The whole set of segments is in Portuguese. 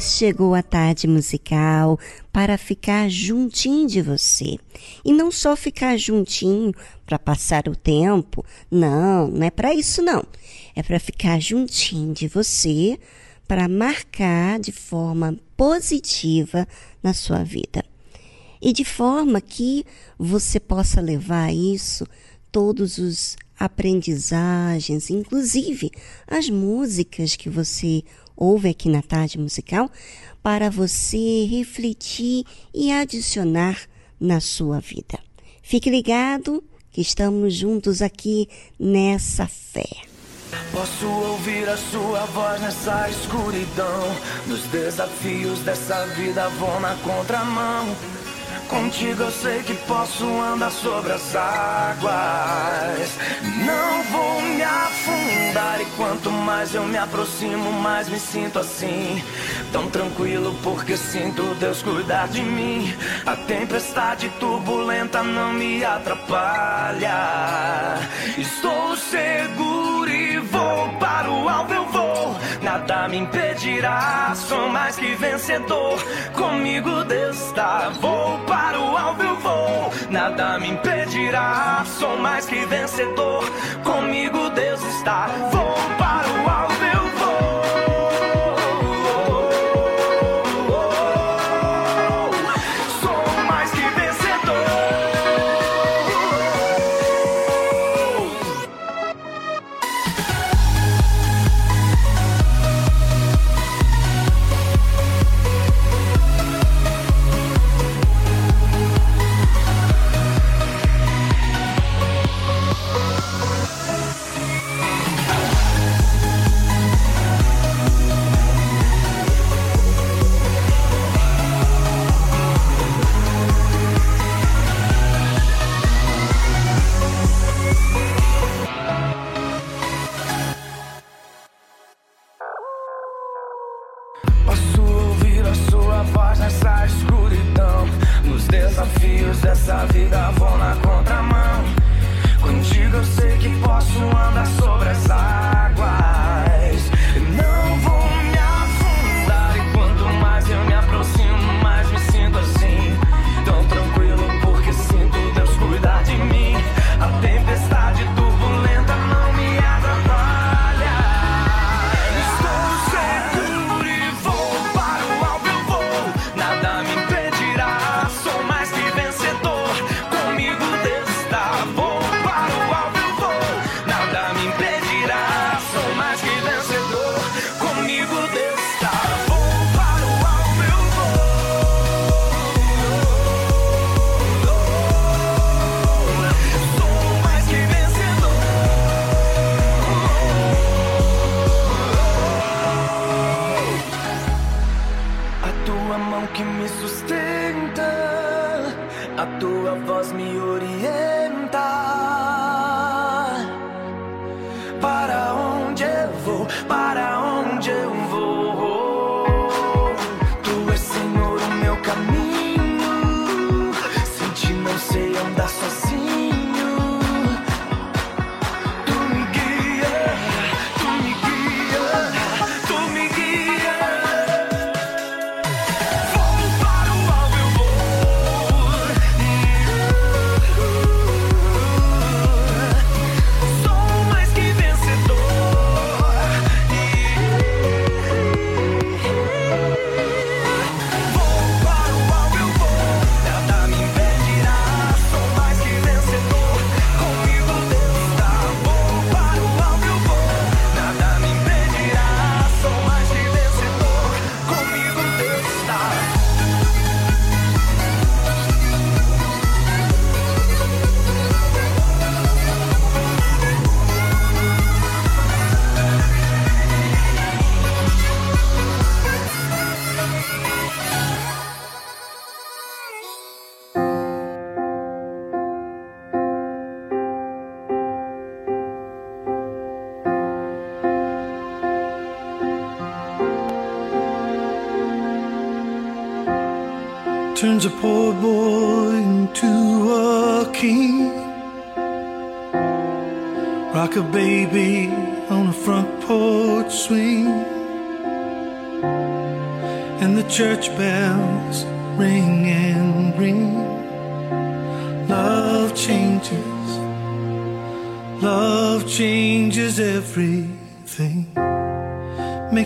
Chegou a tarde musical para ficar juntinho de você. E não só ficar juntinho para passar o tempo, não, não é para isso não. É para ficar juntinho de você para marcar de forma positiva na sua vida. E de forma que você possa levar isso todos os aprendizagens, inclusive as músicas que você aqui na tarde musical para você refletir e adicionar na sua vida. Fique ligado que estamos juntos aqui nessa fé. Posso ouvir a sua voz nessa escuridão. Nos desafios dessa vida vou na contramão. Contigo eu sei que posso andar sobre as águas. Não vou me afundar. E quanto mais eu me aproximo, mais me sinto assim. Tão tranquilo porque sinto Deus cuidar de mim. A tempestade turbulenta não me atrapalha. Estou seguro e vou para o alvo. Eu vou, nada me impedirá. Sou mais que vencedor. Comigo Deus está. Vou para o alvo eu vou, nada me impedirá. Sou mais que vencedor, comigo Deus está. Vou para o alvo desafios dessa vida vão na contramão. Contigo eu sei que posso andar sobre essa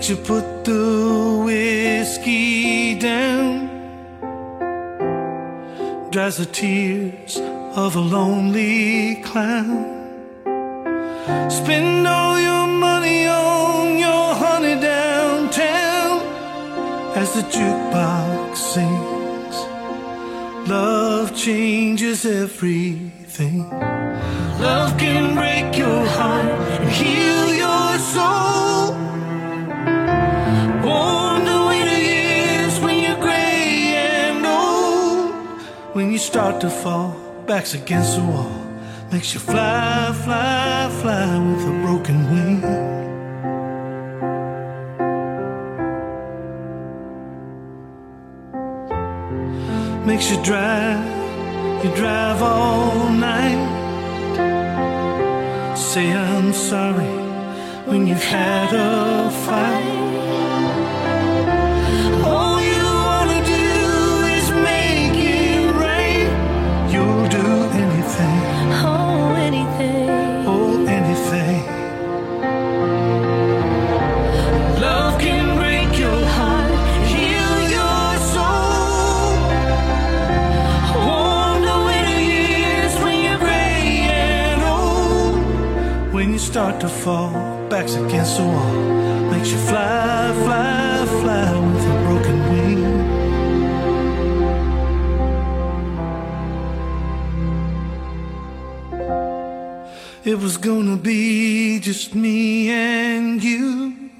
You put the whiskey down? Dries the tears of a lonely clown. Spend all your money on your honey downtown as the jukebox sings. Love changes every to fall, back's against the wall. Makes you fly, fly, fly with a broken wing. Makes you drive, you drive all night. Say I'm sorry when you've had a fight. start to fall, backs against the wall, makes you fly, fly, fly with a broken wing. It was gonna be just me and you.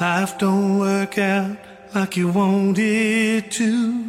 Life don't work out like you wanted to.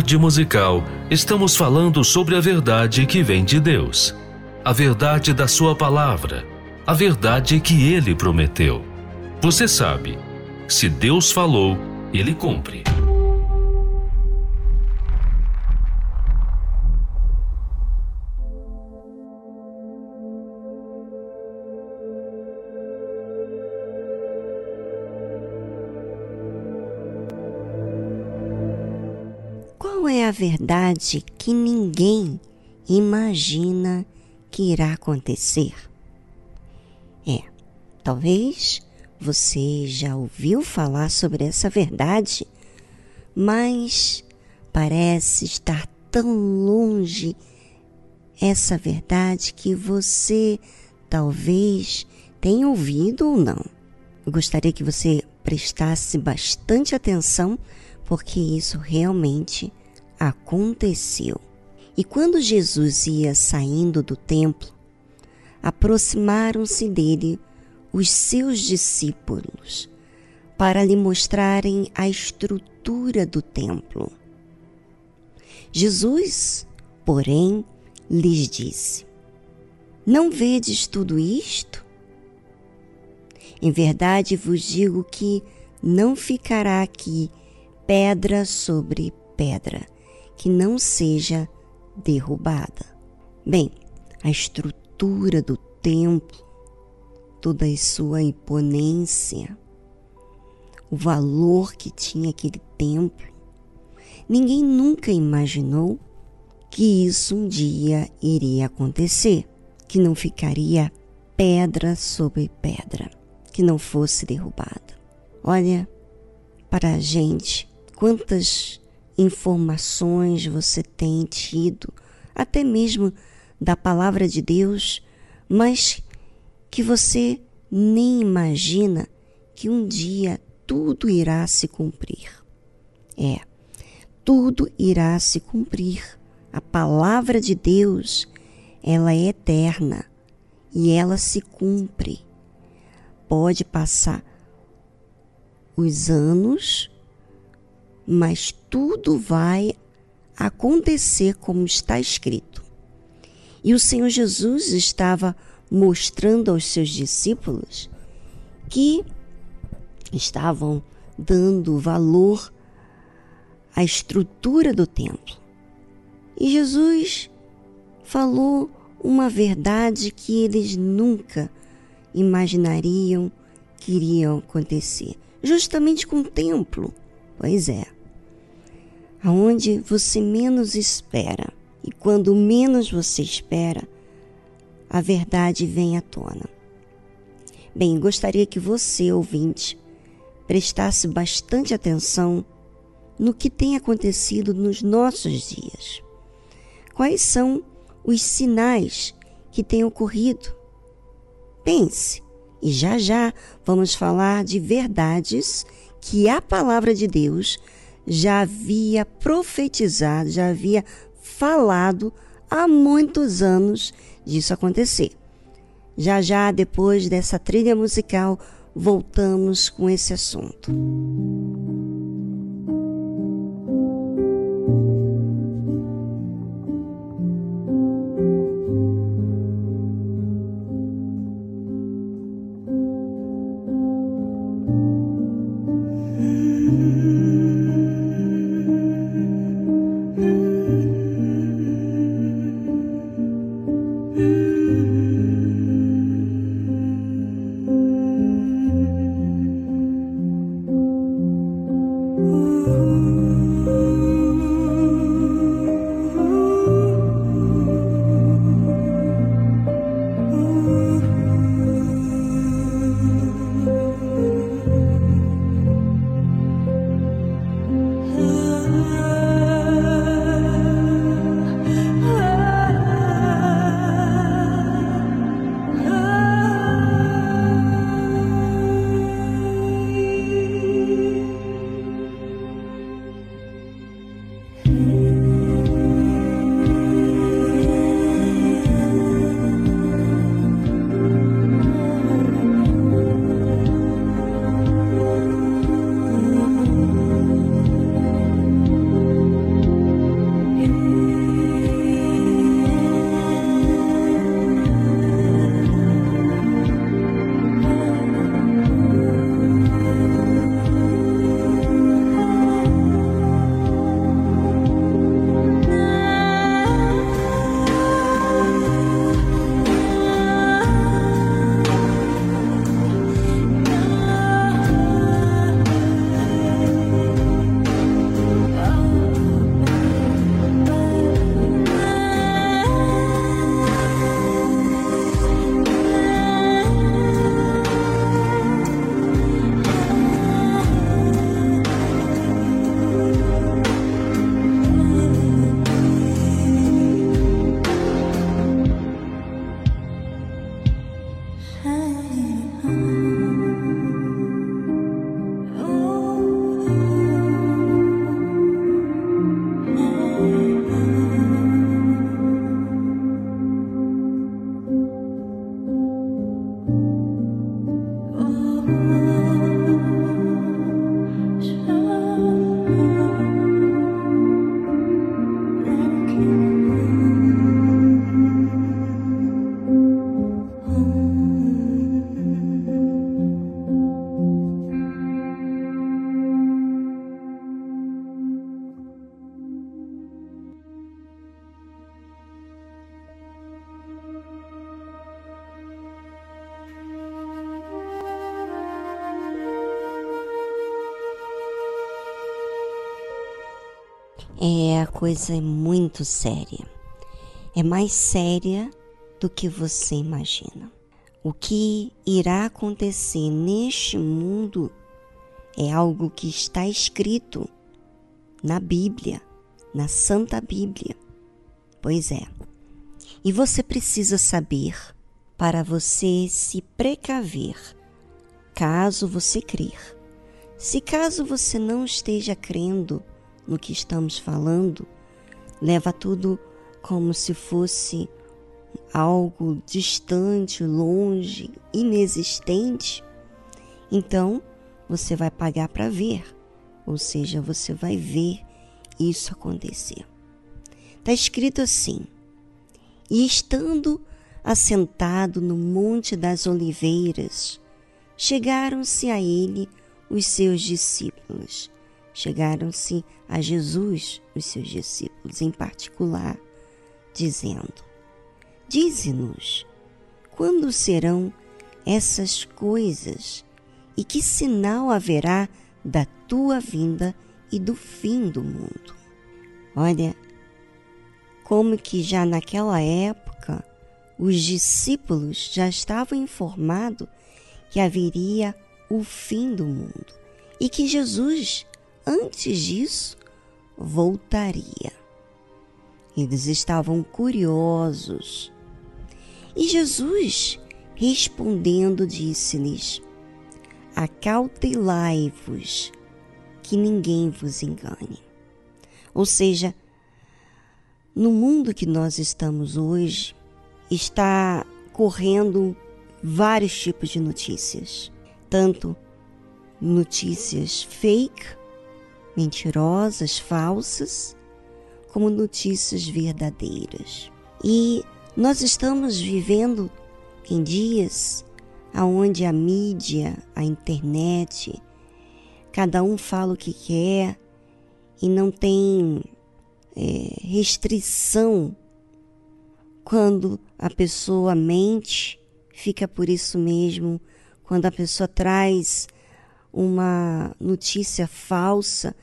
Tarde musical, estamos falando sobre a verdade que vem de Deus. A verdade da Sua palavra. A verdade que Ele prometeu. Você sabe, se Deus falou, Ele cumpre. Verdade que ninguém imagina que irá acontecer? É, talvez você já ouviu falar sobre essa verdade, mas parece estar tão longe essa verdade que você talvez tenha ouvido ou não. Eu gostaria que você prestasse bastante atenção, porque isso realmente aconteceu. E quando Jesus ia saindo do templo, aproximaram-se dele os seus discípulos para lhe mostrarem a estrutura do templo. Jesus, porém, lhes disse: Não vedes tudo isto? Em verdade vos digo que não ficará aqui pedra sobre pedra que não seja derrubada. Bem, a estrutura do templo, toda a sua imponência, o valor que tinha aquele templo, ninguém nunca imaginou que isso um dia iria acontecer, que não ficaria pedra sobre pedra, que não fosse derrubada. Olha, para a gente, quantas informações você tem tido, até mesmo da palavra de Deus, mas que você nem imagina que um dia tudo irá se cumprir. É, tudo irá se cumprir. A palavra de Deus, ela é eterna e ela se cumpre. Pode passar os anos, mas tudo vai acontecer como está escrito. E o Senhor Jesus estava mostrando aos seus discípulos que estavam dando valor à estrutura do templo. E Jesus falou uma verdade que eles nunca imaginariam que iriam acontecer, justamente com o templo. Pois é. Aonde você menos espera. E quando menos você espera, a verdade vem à tona. Bem, gostaria que você, ouvinte, prestasse bastante atenção no que tem acontecido nos nossos dias. Quais são os sinais que têm ocorrido? Pense, e já já vamos falar de verdades que a palavra de Deus já havia profetizado, já havia falado há muitos anos disso acontecer. Já já depois dessa trilha musical voltamos com esse assunto. A coisa é muito séria. É mais séria do que você imagina. O que irá acontecer neste mundo é algo que está escrito na Bíblia, na Santa Bíblia. Pois é. E você precisa saber para você se precaver, caso você crer. Se caso você não esteja crendo, no que estamos falando, leva tudo como se fosse algo distante, longe, inexistente, então você vai pagar para ver, ou seja, você vai ver isso acontecer. Está escrito assim: E estando assentado no Monte das Oliveiras, chegaram-se a ele os seus discípulos chegaram-se a Jesus, os seus discípulos em particular, dizendo: Dize-nos, quando serão essas coisas E que sinal haverá da tua vinda e do fim do mundo? Olha, como que já naquela época os discípulos já estavam informados que haveria o fim do mundo e que Jesus, antes disso, voltaria. Eles estavam curiosos. E Jesus, respondendo, disse-lhes: Acautelai-vos, que ninguém vos engane. Ou seja, no mundo que nós estamos hoje, está correndo vários tipos de notícias, tanto notícias fake, mentirosas, falsas, como notícias verdadeiras. E nós estamos vivendo em dias onde a mídia, a internet, cada um fala o que quer e não tem é, restrição quando a pessoa mente, fica por isso mesmo. Quando a pessoa traz uma notícia falsa,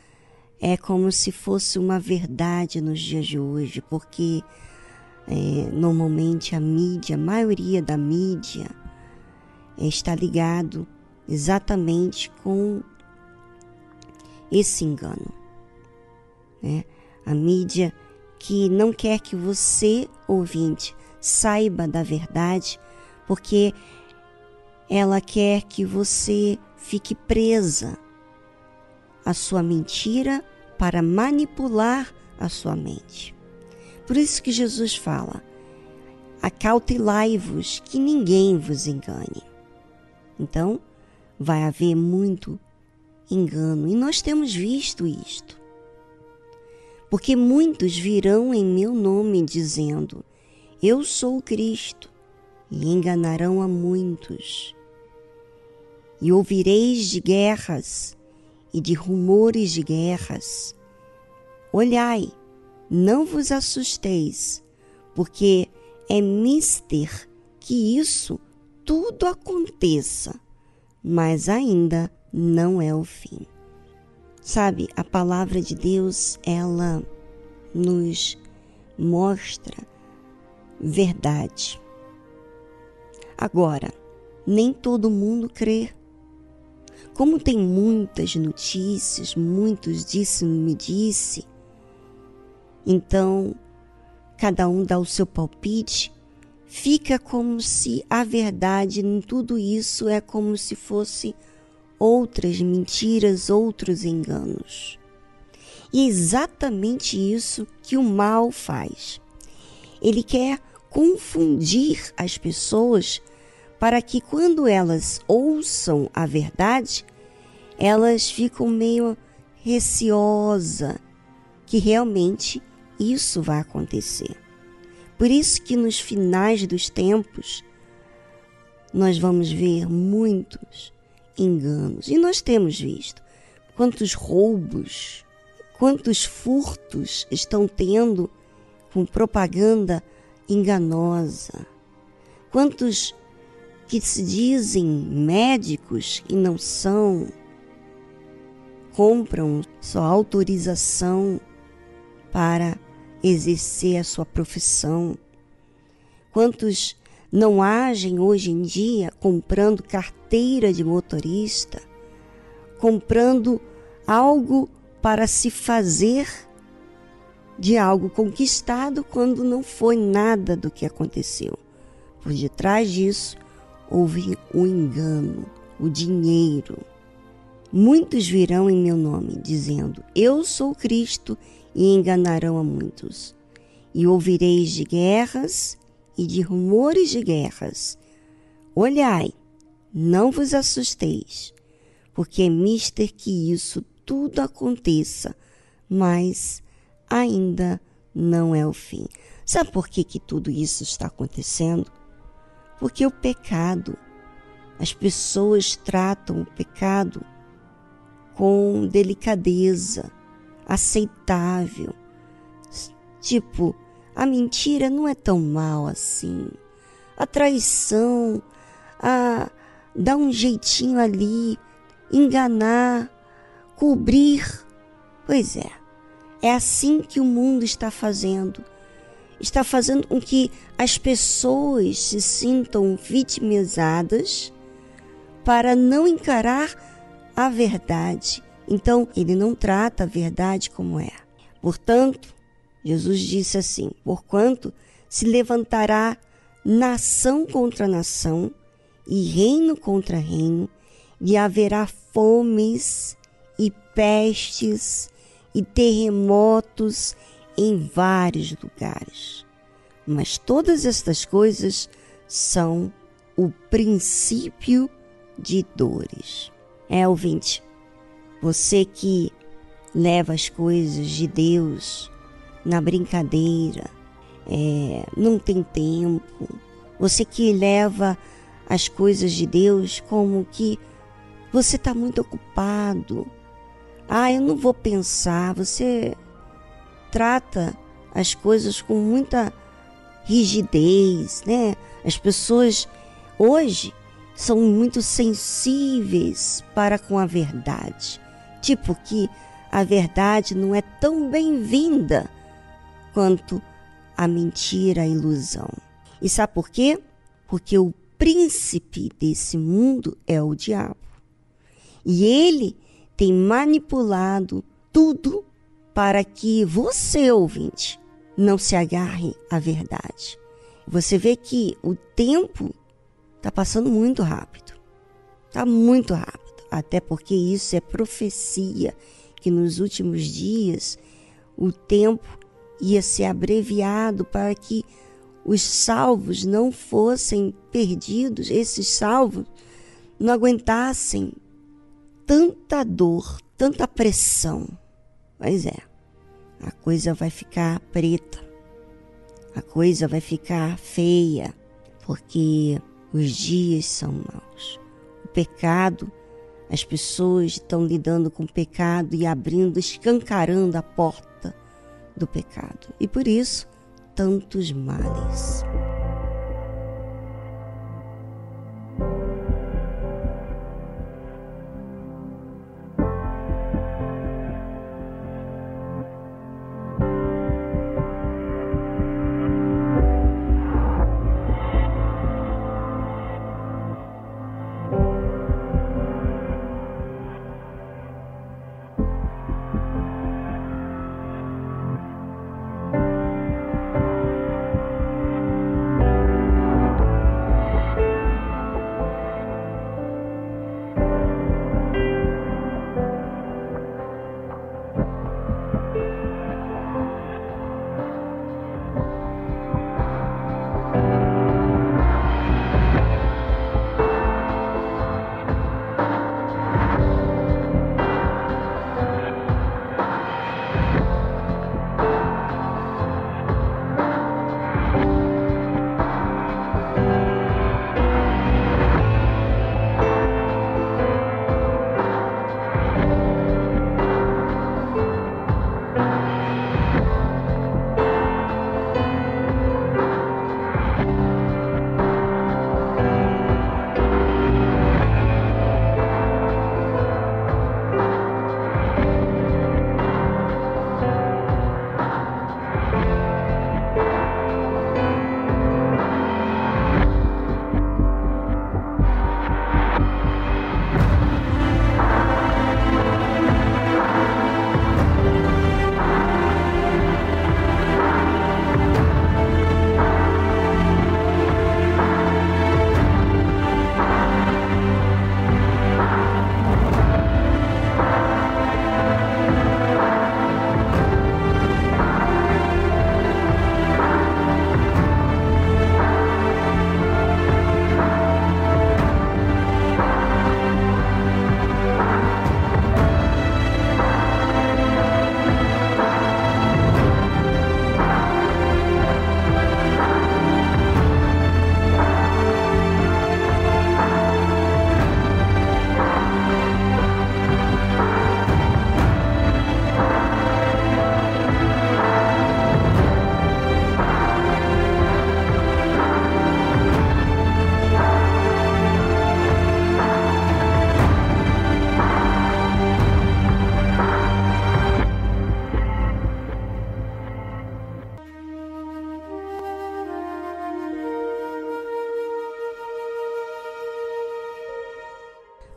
é como se fosse uma verdade nos dias de hoje, porque é, normalmente a mídia, a maioria da mídia, é, está ligado exatamente com esse engano. Né? A mídia que não quer que você, ouvinte, saiba da verdade, porque ela quer que você fique presa à sua mentira para manipular a sua mente. Por isso que Jesus fala: acautelai-vos que ninguém vos engane. Então, vai haver muito engano e nós temos visto isto. Porque muitos virão em meu nome dizendo: Eu sou Cristo, e enganarão a muitos. E ouvireis de guerras e de rumores de guerras. Olhai, não vos assusteis, porque é mister que isso tudo aconteça, mas ainda não é o fim. Sabe, a palavra de Deus, ela nos mostra verdade. Agora, nem todo mundo crê. Como tem muitas notícias, muitos disse-me disse, então cada um dá o seu palpite, fica como se a verdade em tudo isso é como se fosse outras mentiras, outros enganos. E é exatamente isso que o mal faz. Ele quer confundir as pessoas para que quando elas ouçam a verdade, elas ficam meio receosa que realmente isso vai acontecer. Por isso que nos finais dos tempos nós vamos ver muitos enganos. E nós temos visto quantos roubos, quantos furtos estão tendo com propaganda enganosa. Quantos que se dizem médicos e não são, compram sua autorização para exercer a sua profissão. Quantos não agem hoje em dia comprando carteira de motorista, comprando algo para se fazer de algo conquistado quando não foi nada do que aconteceu. Por detrás disso houve o engano, o dinheiro. Muitos virão em meu nome, dizendo: Eu sou Cristo, e enganarão a muitos. E ouvireis de guerras e de rumores de guerras. Olhai, não vos assusteis, porque é mister que isso tudo aconteça, mas ainda não é o fim. Sabe por que, que tudo isso está acontecendo? Porque o pecado, as pessoas tratam o pecado com delicadeza, aceitável. Tipo, a mentira não é tão mal assim. A traição, a dar um jeitinho ali enganar, cobrir. Pois é, é assim que o mundo está fazendo. Está fazendo com que as pessoas se sintam vitimizadas para não encarar a verdade. Então, ele não trata a verdade como é. Portanto, Jesus disse assim: Porquanto se levantará nação contra nação e reino contra reino, e haverá fomes e pestes e terremotos em vários lugares. Mas todas estas coisas são o princípio de dores. É, ouvinte, você que leva as coisas de Deus na brincadeira, é, não tem tempo, você que leva as coisas de Deus como que você está muito ocupado. Ah, eu não vou pensar. Você trata as coisas com muita rigidez, né? As pessoas hoje são muito sensíveis para com a verdade. Tipo que a verdade não é tão bem-vinda quanto a mentira, a ilusão. E sabe por quê? Porque o príncipe desse mundo é o diabo. E ele tem manipulado tudo para que você, ouvinte, não se agarre à verdade. Você vê que o tempo está passando muito rápido. Está muito rápido. Até porque isso é profecia que nos últimos dias o tempo ia ser abreviado para que os salvos não fossem perdidos, esses salvos não aguentassem tanta dor, tanta pressão. Pois é, a coisa vai ficar preta, a coisa vai ficar feia, porque os dias são maus. O pecado, as pessoas estão lidando com o pecado e abrindo, escancarando a porta do pecado. E por isso, tantos males.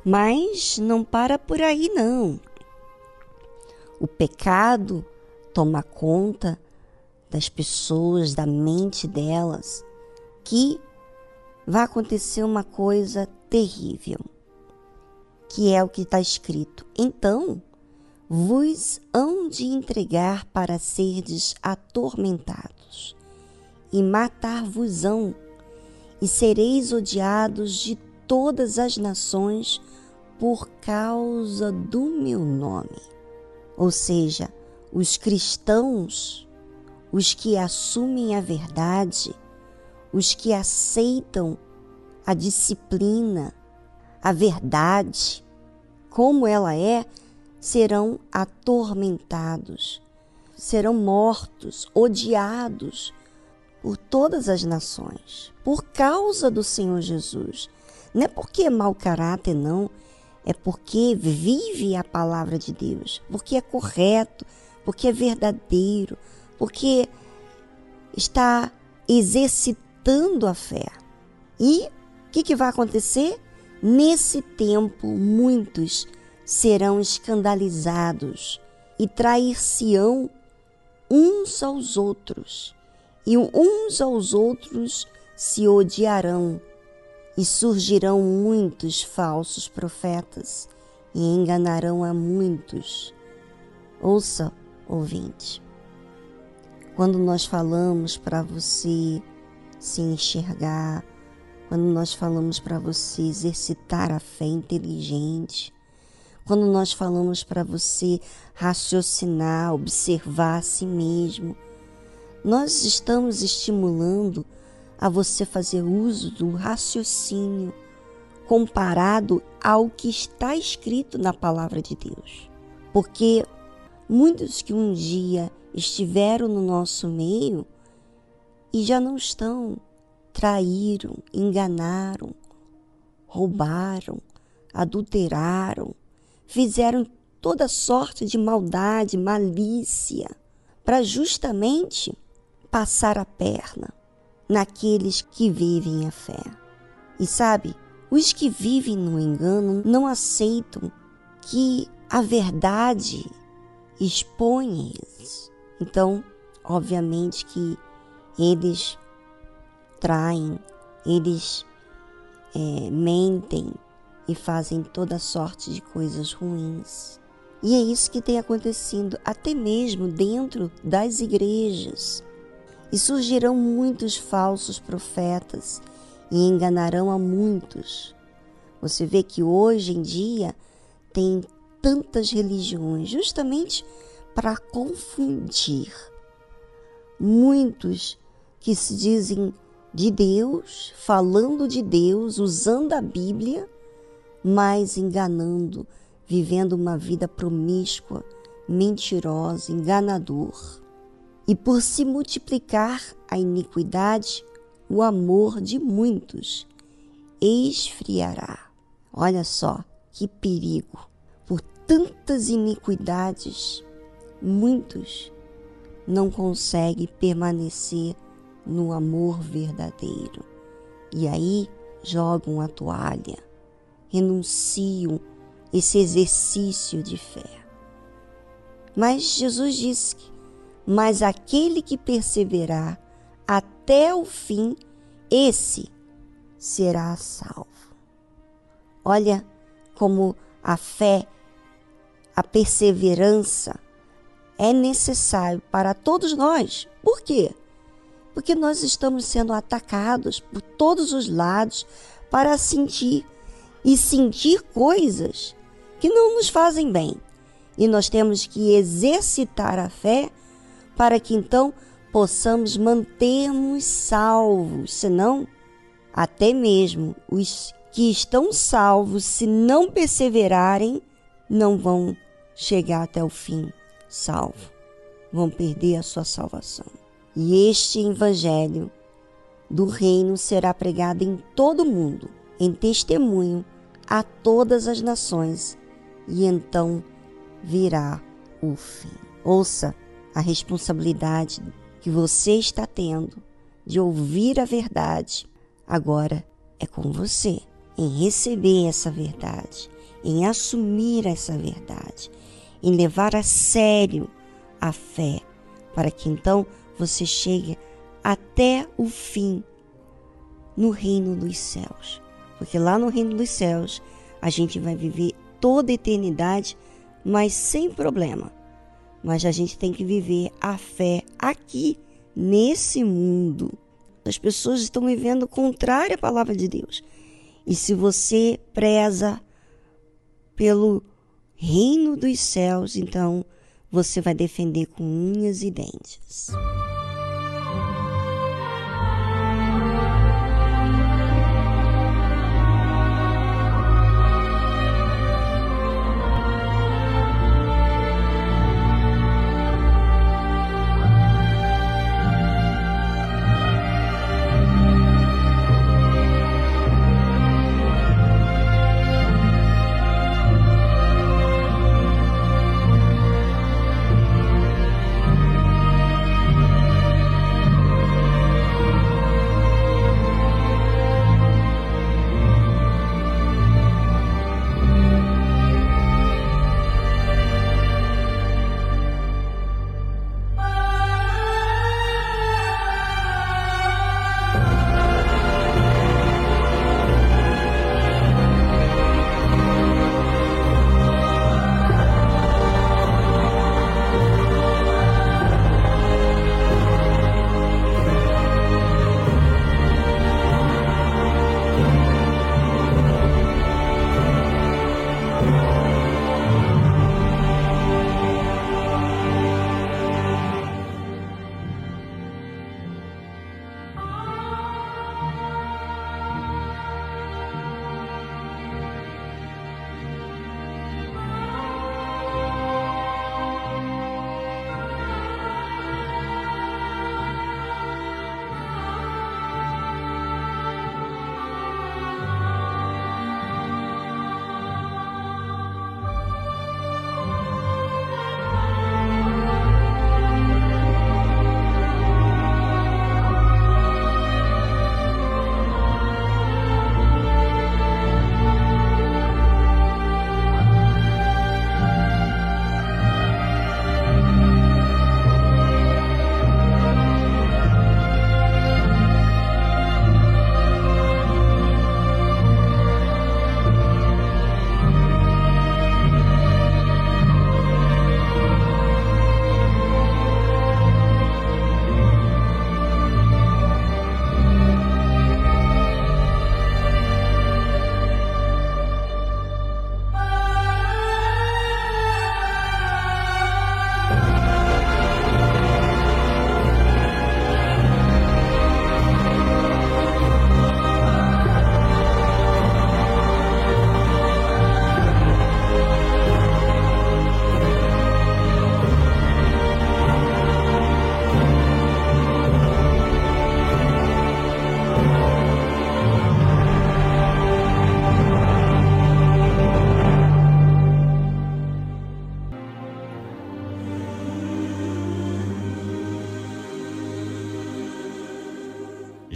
Mas não para por aí, não. O pecado toma conta das pessoas, da mente delas, que vai acontecer uma coisa terrível, que é o que está escrito. Então, vos hão de entregar para serdes atormentados, e matar-vos-ão, e sereis odiados de todas as nações por causa do meu nome. Ou seja, os cristãos, os que assumem a verdade, os que aceitam a disciplina, a verdade, como ela é, serão atormentados, serão mortos, odiados por todas as nações, por causa do Senhor Jesus. Não é porque é mau caráter, não, é porque vive a palavra de Deus, porque é correto, porque é verdadeiro, porque está exercitando a fé. E o que, que vai acontecer? Nesse tempo, muitos serão escandalizados e trair-se-ão uns aos outros, e uns aos outros se odiarão, e surgirão muitos falsos profetas e enganarão a muitos. Ouça, ouvinte, quando nós falamos para você se enxergar, quando nós falamos para você exercitar a fé inteligente, quando nós falamos para você raciocinar, observar a si mesmo, nós estamos estimulando a você fazer uso do raciocínio comparado ao que está escrito na palavra de Deus. Porque muitos que um dia estiveram no nosso meio e já não estão, traíram, enganaram, roubaram, adulteraram, fizeram toda sorte de maldade, malícia, para justamente passar a perna naqueles que vivem a fé. E sabe, os que vivem no engano não aceitam que a verdade expõe eles. Então, obviamente que eles traem, eles é, mentem, e fazem toda sorte de coisas ruins. E é isso que tem acontecido até mesmo dentro das igrejas. E surgirão muitos falsos profetas e enganarão a muitos. Você vê que hoje em dia tem tantas religiões justamente para confundir. Muitos que se dizem de Deus, falando de Deus, usando a Bíblia, mas enganando, vivendo uma vida promíscua, mentirosa, enganador. E por se multiplicar a iniquidade, o amor de muitos esfriará. Olha só que perigo! Por tantas iniquidades, muitos não conseguem permanecer no amor verdadeiro. E aí jogam a toalha renunciam esse exercício de fé. Mas Jesus disse que, mas aquele que perseverar até o fim, esse será salvo. Olha como a fé, a perseverança é necessário para todos nós. Por quê? Porque nós estamos sendo atacados por todos os lados para sentir e sentir coisas que não nos fazem bem. E nós temos que exercitar a fé para que então possamos mantermos salvos, senão até mesmo os que estão salvos, se não perseverarem, não vão chegar até o fim salvo, vão perder a sua salvação. E este evangelho do reino será pregado em todo o mundo em testemunho a todas as nações, e então virá o fim. Ouça a responsabilidade que você está tendo de ouvir a verdade. Agora é com você. em receber essa verdade, em assumir essa verdade, em levar a sério a fé, para que então você chegue até o fim no reino dos céus. Porque lá no reino dos céus a gente vai viver toda a eternidade, mas sem problema. Mas a gente tem que viver a fé aqui, nesse mundo. As pessoas estão vivendo contrário à palavra de Deus. E se você preza pelo reino dos céus, então você vai defender com unhas e dentes.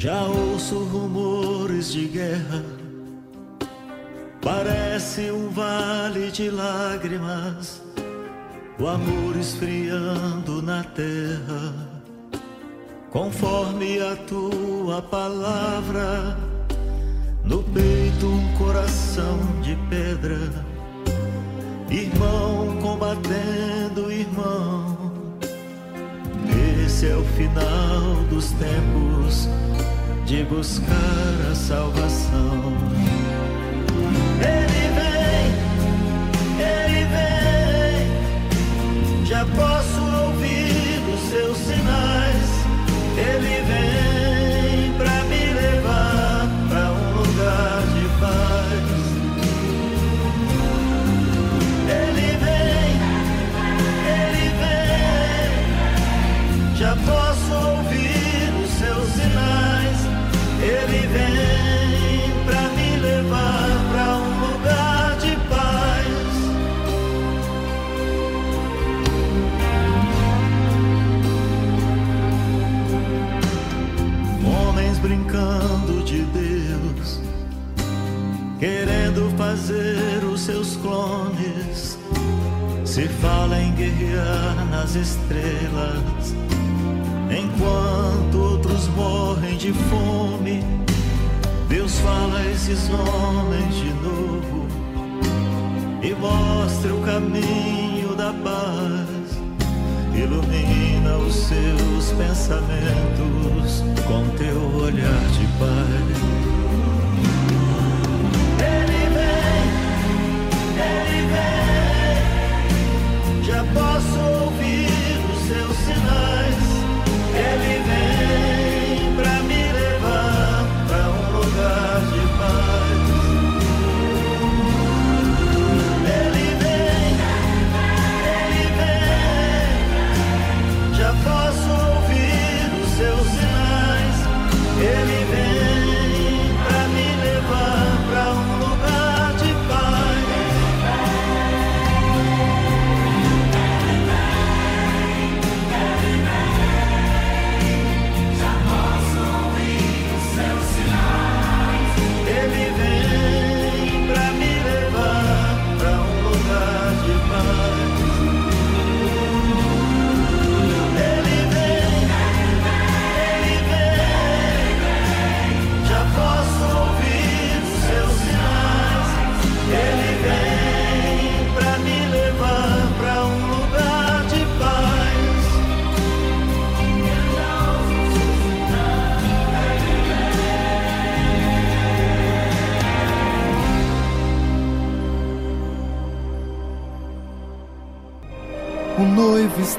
Já ouço rumores de guerra, parece um vale de lágrimas. O amor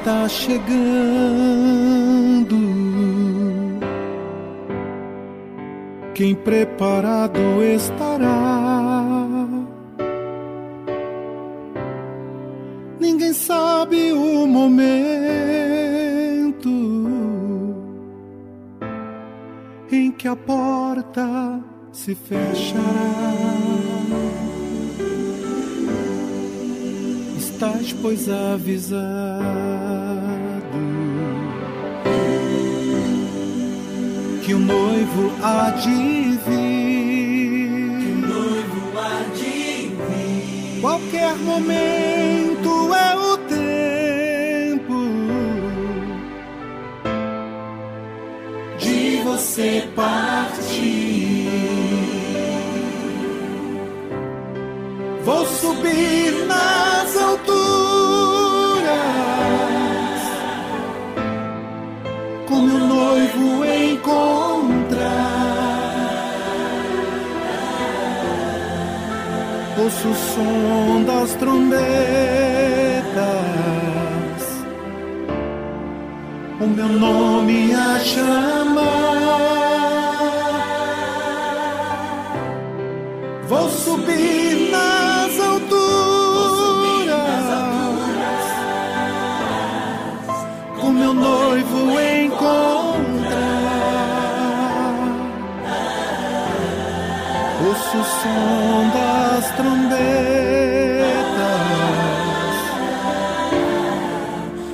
está chegando. Quem preparado estará? Ninguém sabe o momento em que a porta se fechará. Pois, avisado. Que o noivo há de vir. Noivo há de vir. Qualquer momento é o tempo de você partir. Vou subir nas Ouço o som das trombetas, o meu nome a chamar. Vou subir nas meu noivo encontrar. O som das trombetas,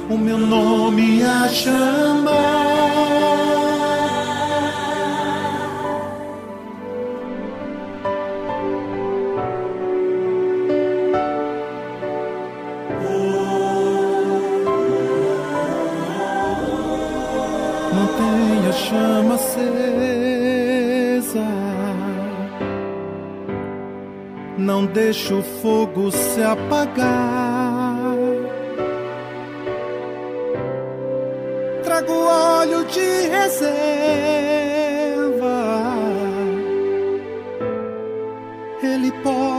o meu nome a chamar. Não deixa o fogo se apagar. Trago óleo de reserva. Ele pode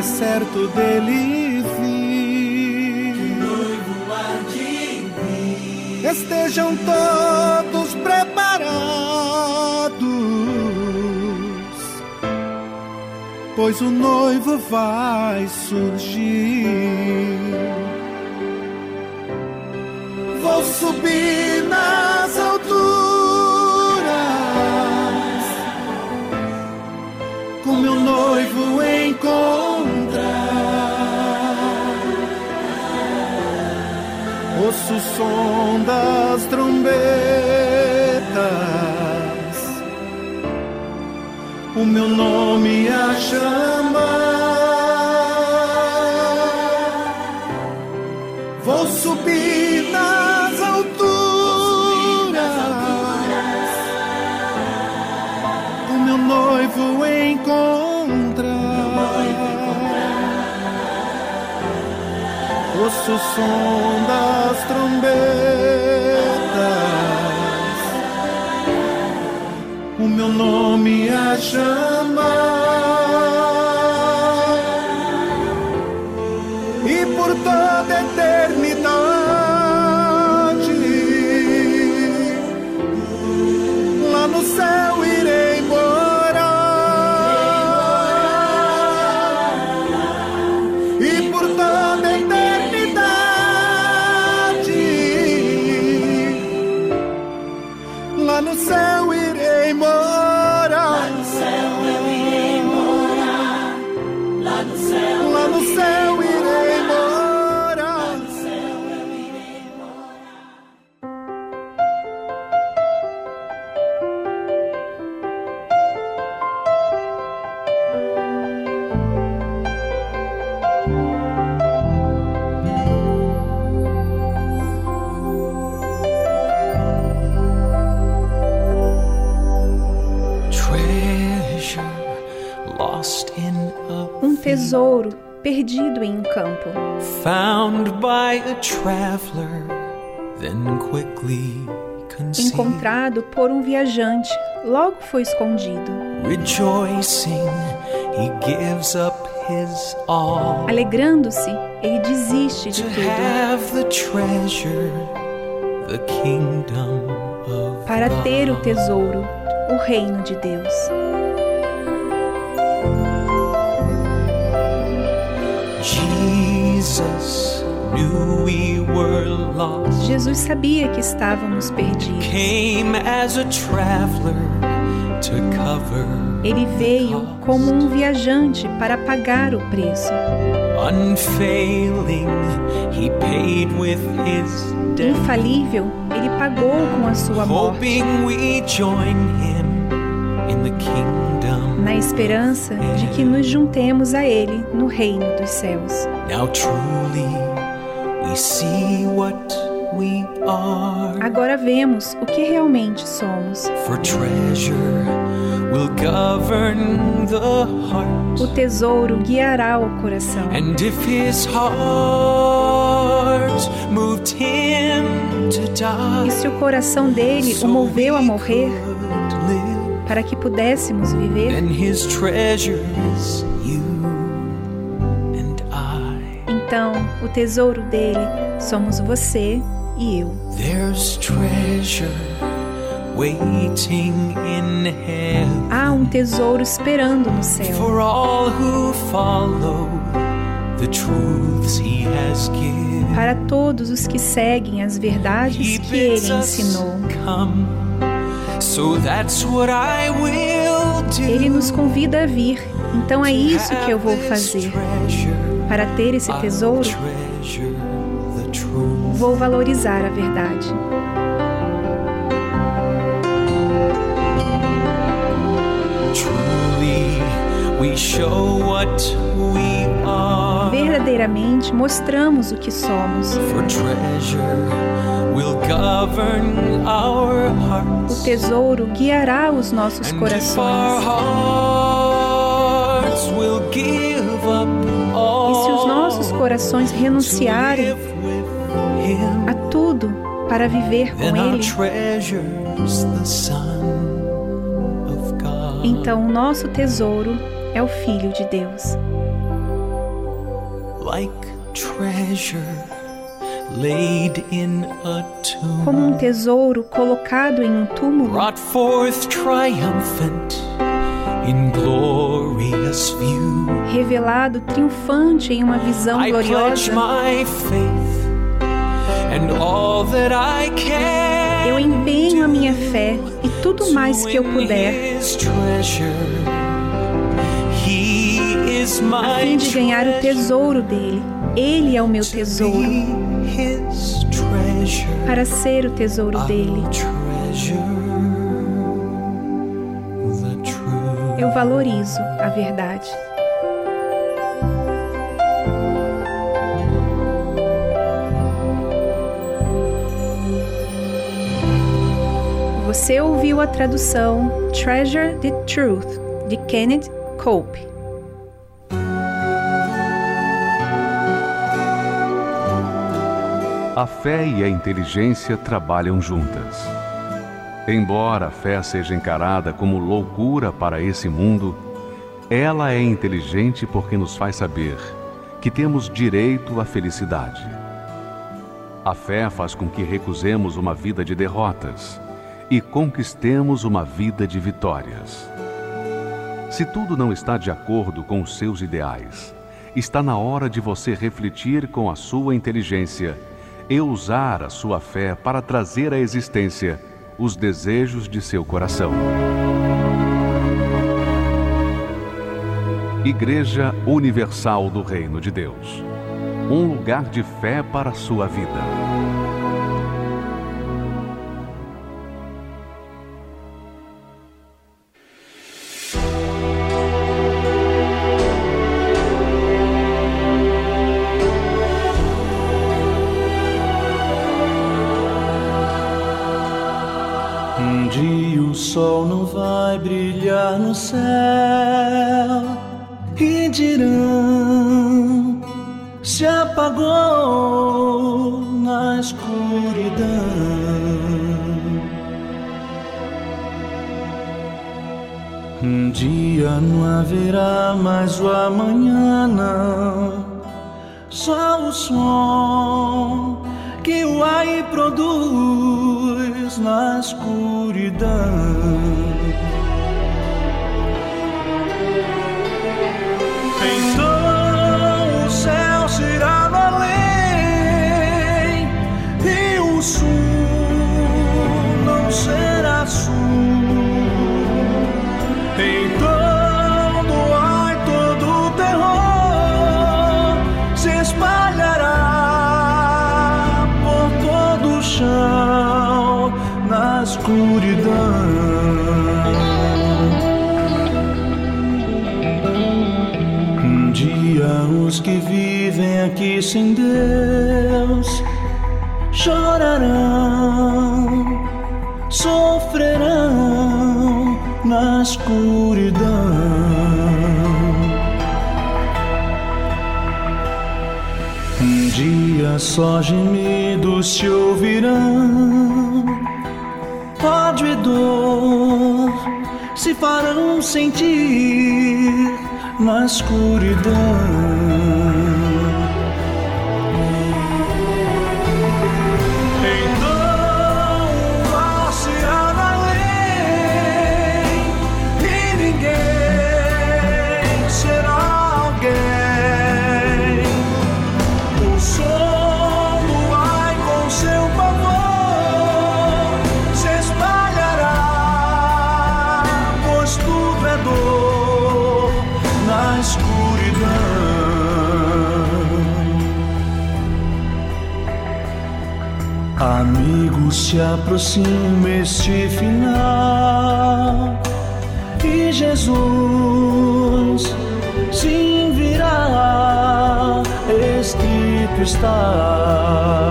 é certo dele vir. Estejam todos preparados, pois o noivo vai surgir. Vou subir o som das trombetas o meu nome a chamar. Vou subir nas alturas, o meu noivo encontrar. Ouço o som das trombetas o meu nome a chamar. E por tesouro perdido em um campo. Found by a traveler, then quickly concealed. Encontrado por um viajante, logo foi escondido. Rejoicing, he gives up his all. Alegrando-se, ele desiste de tudo. have the treasure, the kingdom of Para ter o tesouro, o reino de Deus. Jesus sabia que estávamos perdidos. Ele veio como um viajante para pagar o preço. Infalível, ele pagou com a sua morte, na esperança de que nos juntemos a ele no reino dos céus. Now truly Agora vemos o que realmente somos. For treasure will govern the heart. O tesouro guiará o coração. And if his heart moved him to die, E se o coração dele o moveu a morrer para que pudéssemos viver, então o tesouro dele somos você e eu. There's treasure waiting in heaven Há um tesouro esperando no céu para todos os que seguem as verdades que ele ensinou. Ele nos convida a vir, então é isso que eu vou fazer. Para ter esse tesouro, vou valorizar a verdade. Verdadeiramente mostramos o que somos. O tesouro guiará os nossos corações. Corações renunciarem a tudo para viver com Ele, então o nosso tesouro é o Filho de Deus. Como um tesouro colocado em um túmulo, brought forth triumphant in view. Revelado triunfante em uma visão gloriosa, my faith and all that I can. eu empenho a minha fé e tudo mais que eu puder a fim de ganhar o tesouro dele. Ele é o meu tesouro. Para ser o tesouro dele. Valorizo a verdade. Você ouviu a tradução Treasure the Truth de Kenneth Cope. A fé e a inteligência trabalham juntas. Embora a fé seja encarada como loucura para esse mundo, ela é inteligente porque nos faz saber que temos direito à felicidade. A fé faz com que recusemos uma vida de derrotas e conquistemos uma vida de vitórias. Se tudo não está de acordo com os seus ideais, está na hora de você refletir com a sua inteligência e usar a sua fé para trazer à existência os desejos de seu coração. Igreja Universal do Reino de Deus um lugar de fé para a sua vida. Sol não vai brilhar no céu e dirão se apagou na escuridão. Um dia não haverá mais o amanhã, não. Só o som que o ar produz na escuridão. Sem Deus chorarão, sofrerão na escuridão. Um dia só gemidos se ouvirão, ódio e dor se farão sentir na escuridão. Se aproxima este final e Jesus sim virá, escrito está.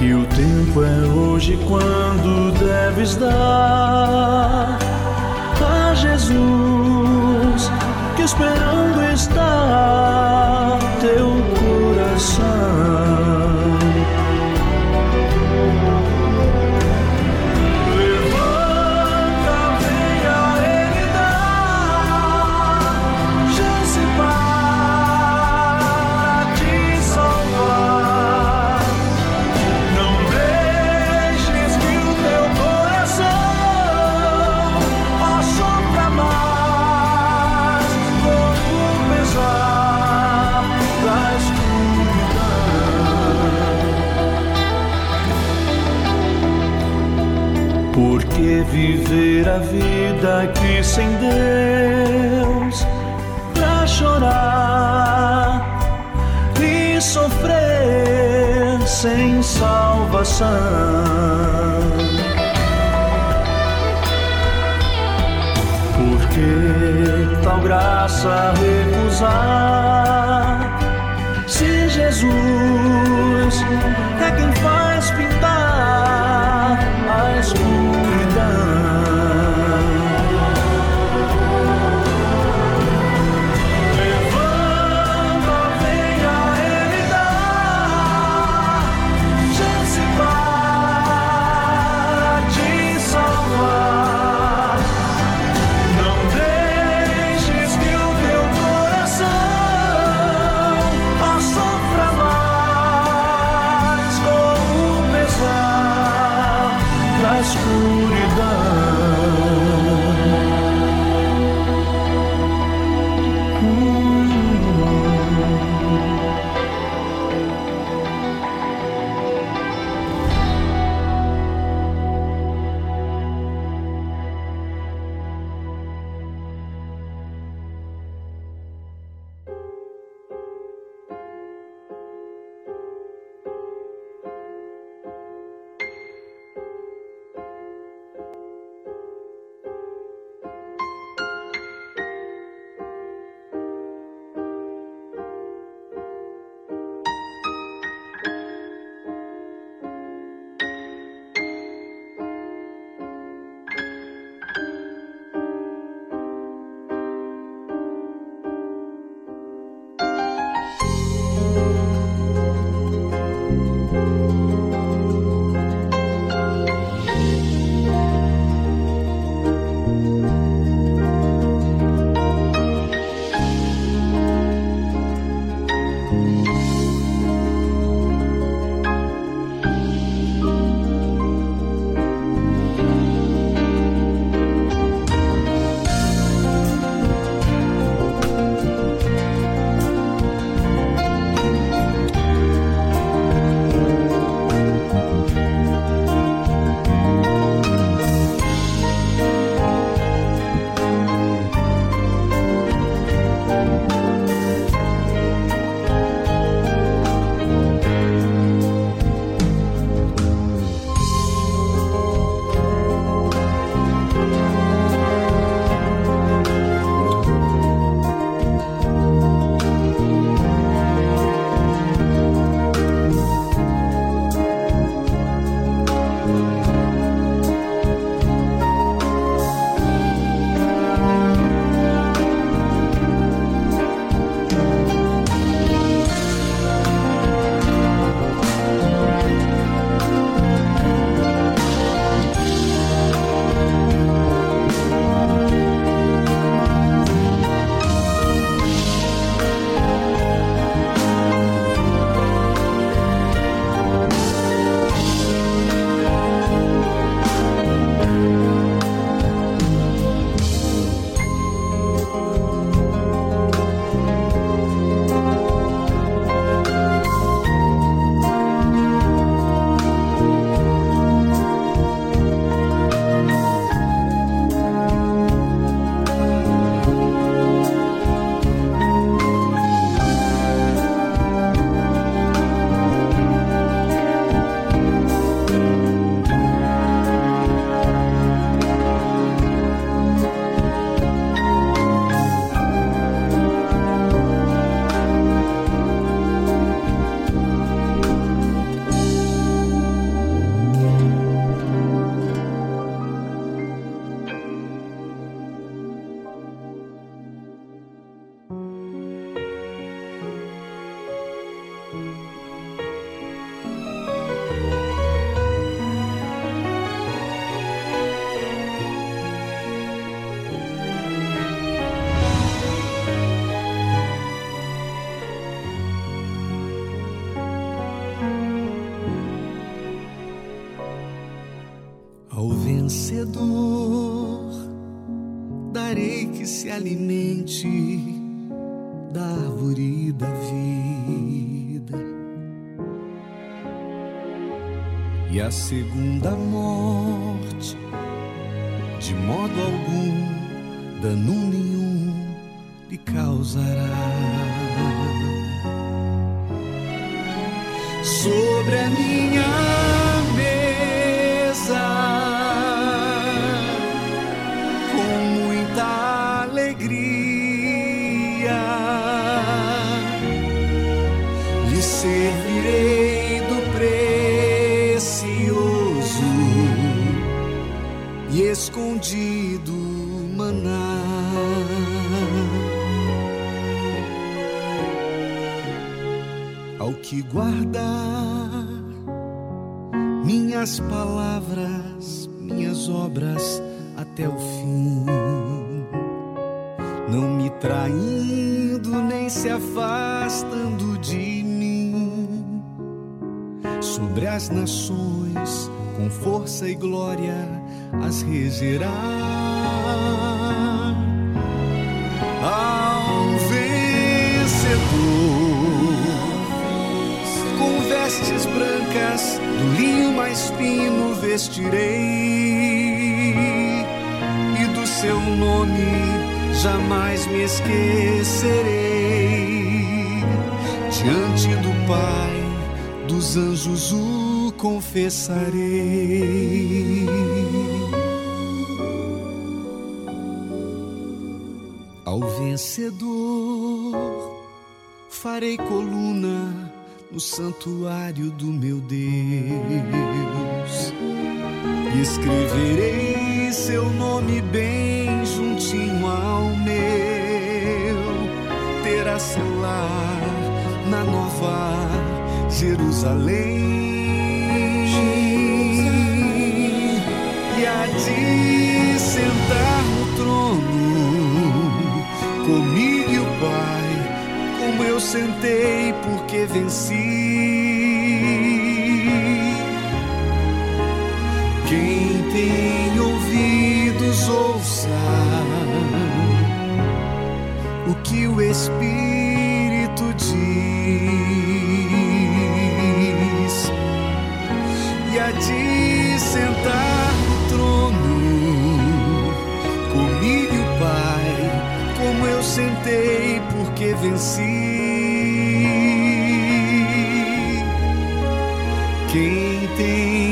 E o tempo é hoje quando deves dar a Jesus que esperando está teu viver a vida aqui sem Deus pra chorar e sofrer sem salvação. Por que tal graça recusar? Se Jesus é quem faz segunda Sobre as nações, com força e glória, as regerá. Ao vencedor, com vestes brancas, do linho mais fino vestirei, e do seu nome jamais me esquecerei. Diante do Pai, dos anjos o confessarei. Ao vencedor farei coluna no santuário do meu Deus e escreverei seu nome bem juntinho ao meu. Terá seu lar na nova Jerusalém. E há de sentar no trono comigo e o Pai, como eu sentei porque venci. Quem tem ouvidos ouça o que o Espírito sentei porque venci. Quem tem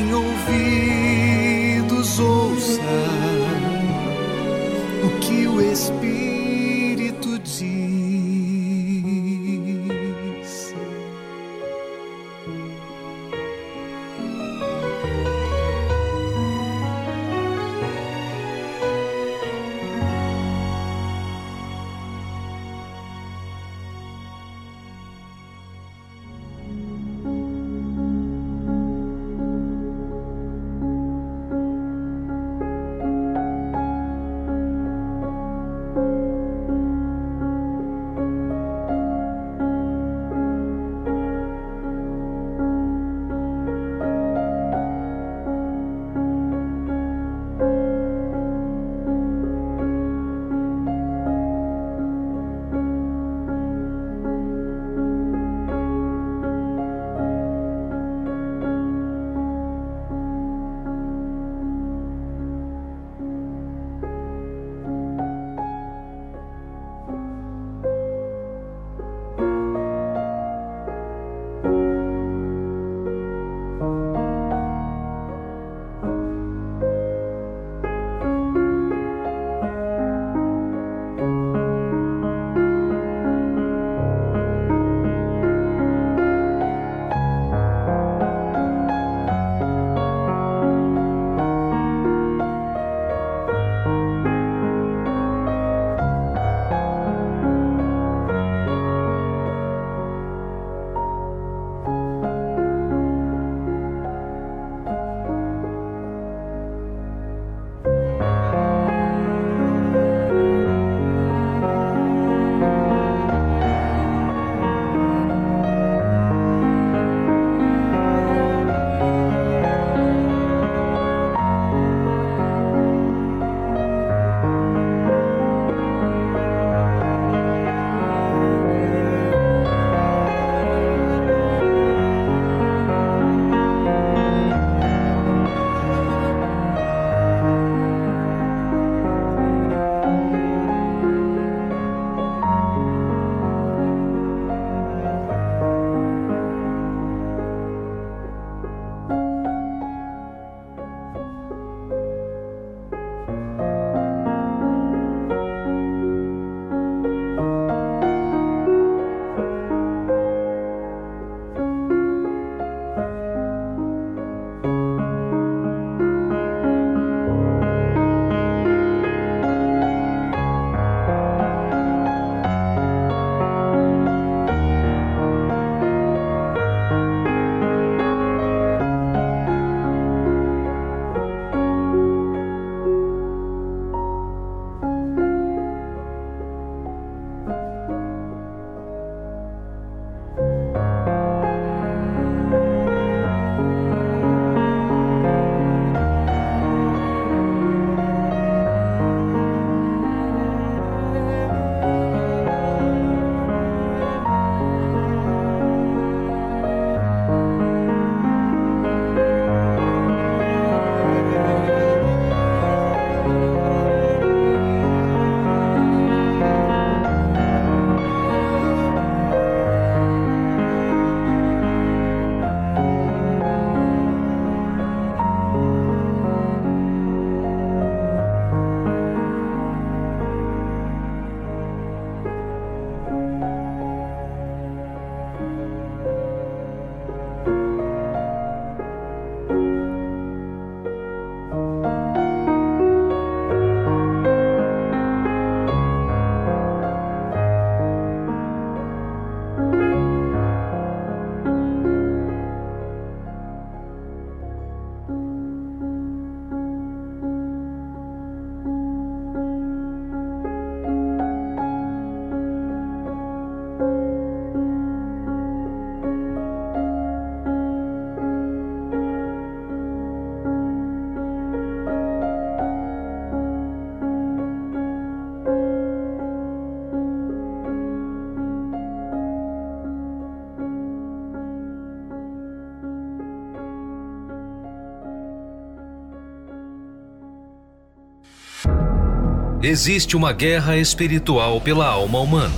Existe uma guerra espiritual pela alma humana,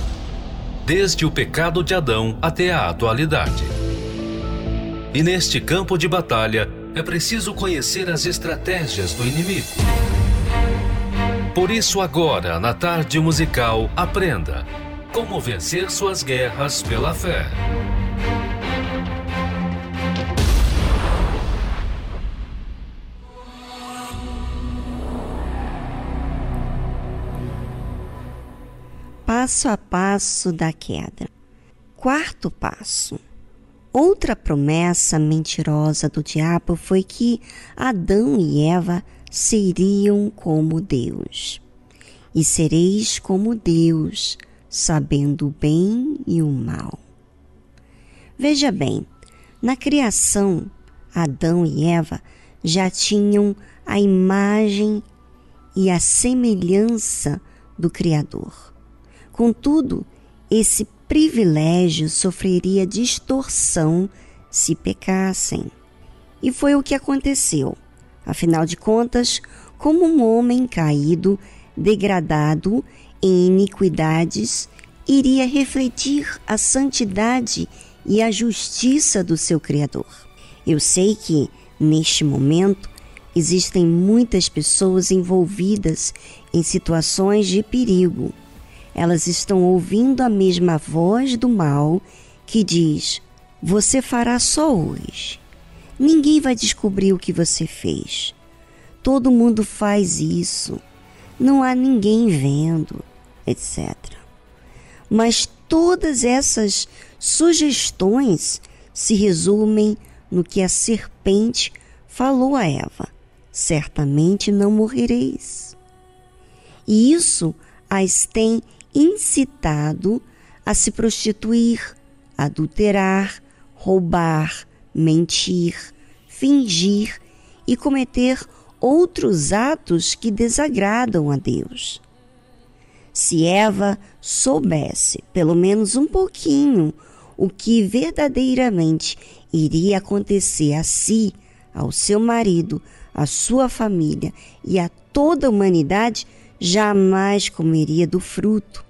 desde o pecado de Adão até a atualidade. E neste campo de batalha, é preciso conhecer as estratégias do inimigo. Por isso, agora, na tarde musical, aprenda como vencer suas guerras pela fé. Passo a passo da queda. Quarto passo. Outra promessa mentirosa do diabo foi que Adão e Eva seriam como Deus. E sereis como Deus, sabendo o bem e o mal. Veja bem, na criação, Adão e Eva já tinham a imagem e a semelhança do Criador. Contudo, esse privilégio sofreria distorção se pecassem. E foi o que aconteceu. Afinal de contas, como um homem caído, degradado em iniquidades, iria refletir a santidade e a justiça do seu Criador. Eu sei que, neste momento, existem muitas pessoas envolvidas em situações de perigo elas estão ouvindo a mesma voz do mal que diz: Você fará só hoje. Ninguém vai descobrir o que você fez. Todo mundo faz isso. Não há ninguém vendo, etc. Mas todas essas sugestões se resumem no que a serpente falou a Eva: certamente não morrereis. E isso as tem incitado a se prostituir, adulterar, roubar, mentir, fingir e cometer outros atos que desagradam a Deus. Se Eva soubesse, pelo menos um pouquinho, o que verdadeiramente iria acontecer a si, ao seu marido, à sua família e a toda a humanidade, jamais comeria do fruto.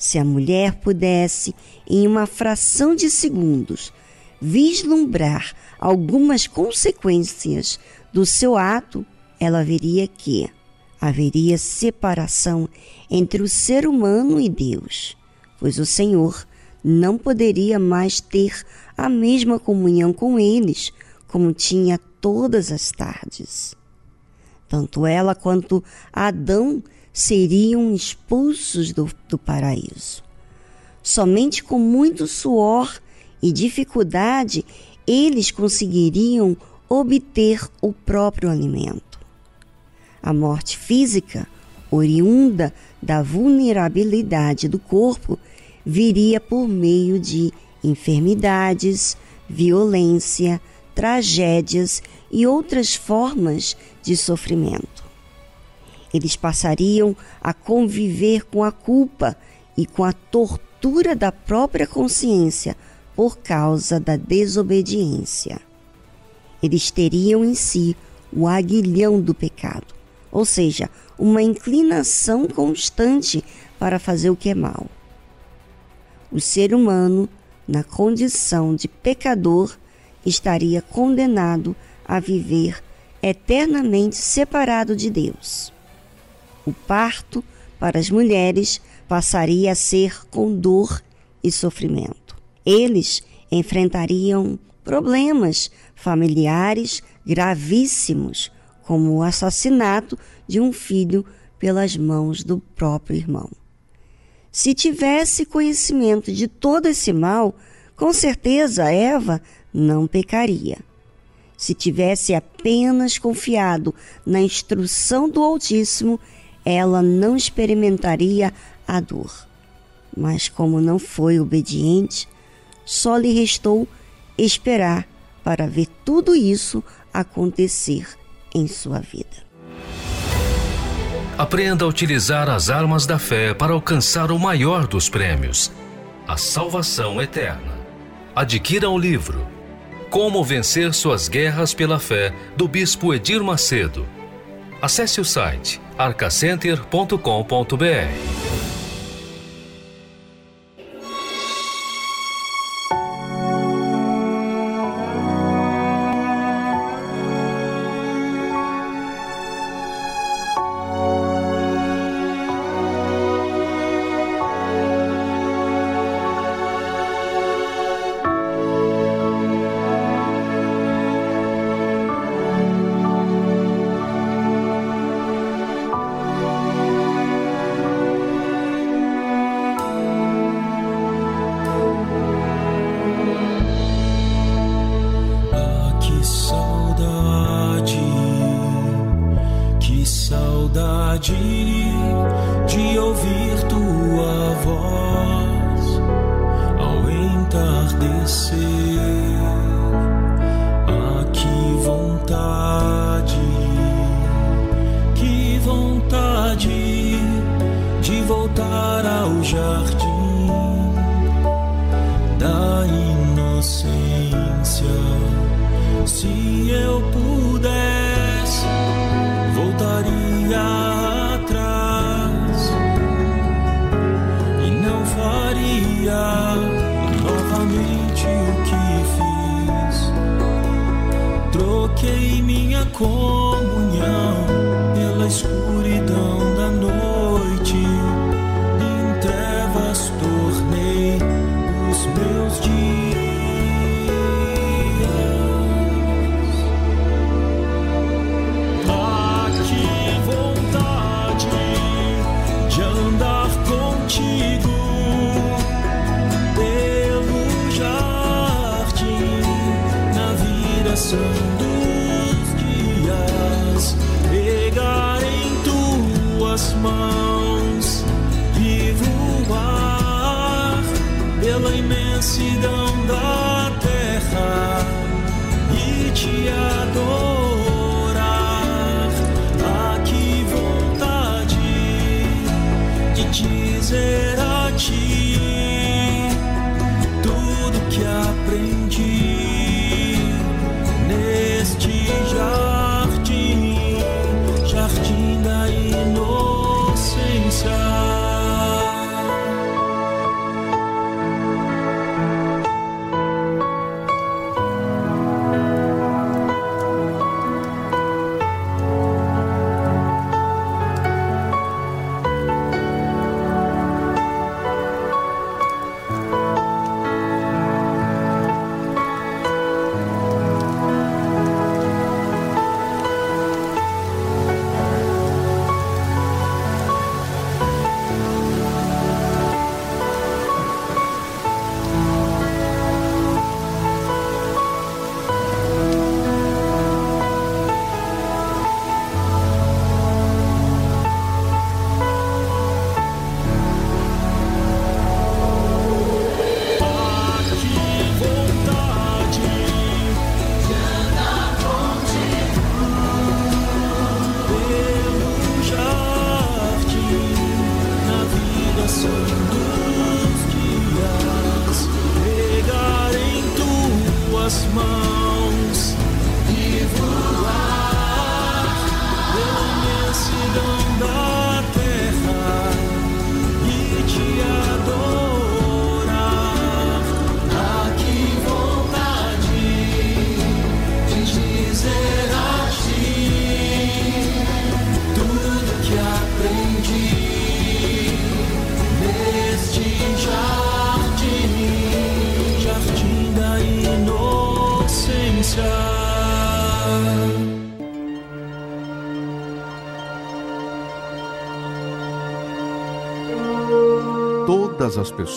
Se a mulher pudesse, em uma fração de segundos, vislumbrar algumas consequências do seu ato, ela veria que haveria separação entre o ser humano e Deus, pois o Senhor não poderia mais ter a mesma comunhão com eles como tinha todas as tardes. Tanto ela quanto Adão seriam expulsos do, do paraíso. Somente com muito suor e dificuldade eles conseguiriam obter o próprio alimento. A morte física, oriunda da vulnerabilidade do corpo, viria por meio de enfermidades, violência, tragédias e outras formas de sofrimento. Eles passariam a conviver com a culpa e com a tortura da própria consciência por causa da desobediência. Eles teriam em si o aguilhão do pecado, ou seja, uma inclinação constante para fazer o que é mal. O ser humano, na condição de pecador, estaria condenado a viver eternamente separado de Deus. O parto para as mulheres passaria a ser com dor e sofrimento. Eles enfrentariam problemas familiares gravíssimos, como o assassinato de um filho pelas mãos do próprio irmão. Se tivesse conhecimento de todo esse mal, com certeza Eva não pecaria. Se tivesse apenas confiado na instrução do Altíssimo, ela não experimentaria a dor. Mas como não foi obediente, só lhe restou esperar para ver tudo isso acontecer em sua vida. Aprenda a utilizar as armas da fé para alcançar o maior dos prêmios, a salvação eterna. Adquira o livro Como Vencer Suas Guerras pela Fé, do Bispo Edir Macedo. Acesse o site arcacenter.com.br saudade de ouvir tua voz ao entardecer. Ah, que vontade, que vontade de voltar ao jardim da inocência. Se eu puder Todas as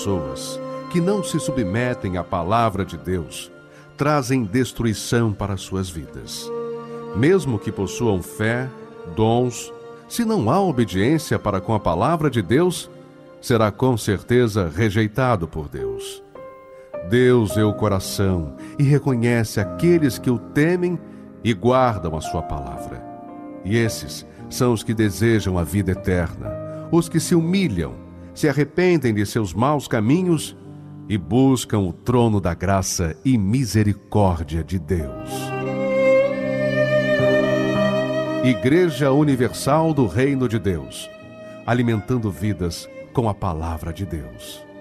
pessoas que não se submetem à palavra de Deus trazem destruição para suas vidas. Mesmo que possuam fé, dons, se não há obediência para com a palavra de Deus, será com certeza rejeitado por Deus. Deus é o coração e reconhece aqueles que o temem e guardam a sua palavra. E esses são os que desejam a vida eterna, os que se humilham, se arrependem de seus maus caminhos e buscam o trono da graça e misericórdia de Deus. Igreja Universal do Reino de Deus, alimentando vidas com a palavra de Deus.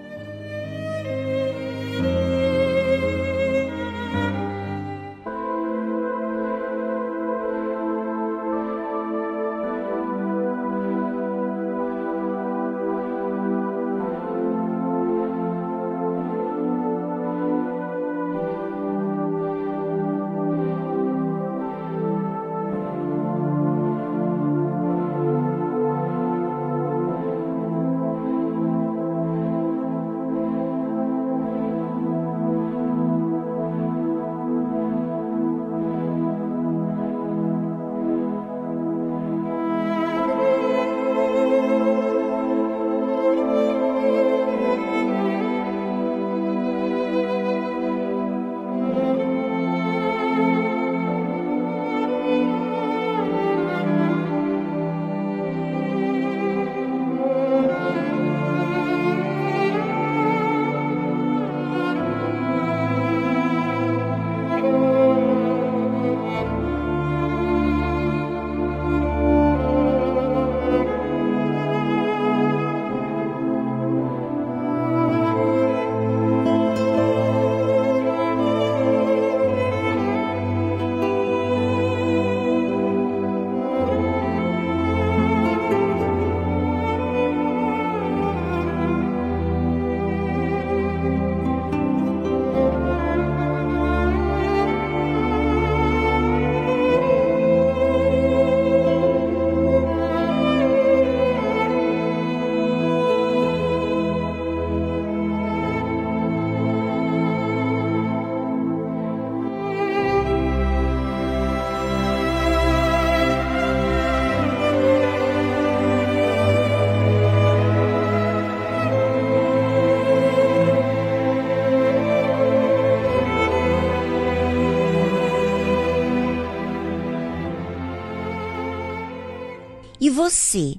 Você,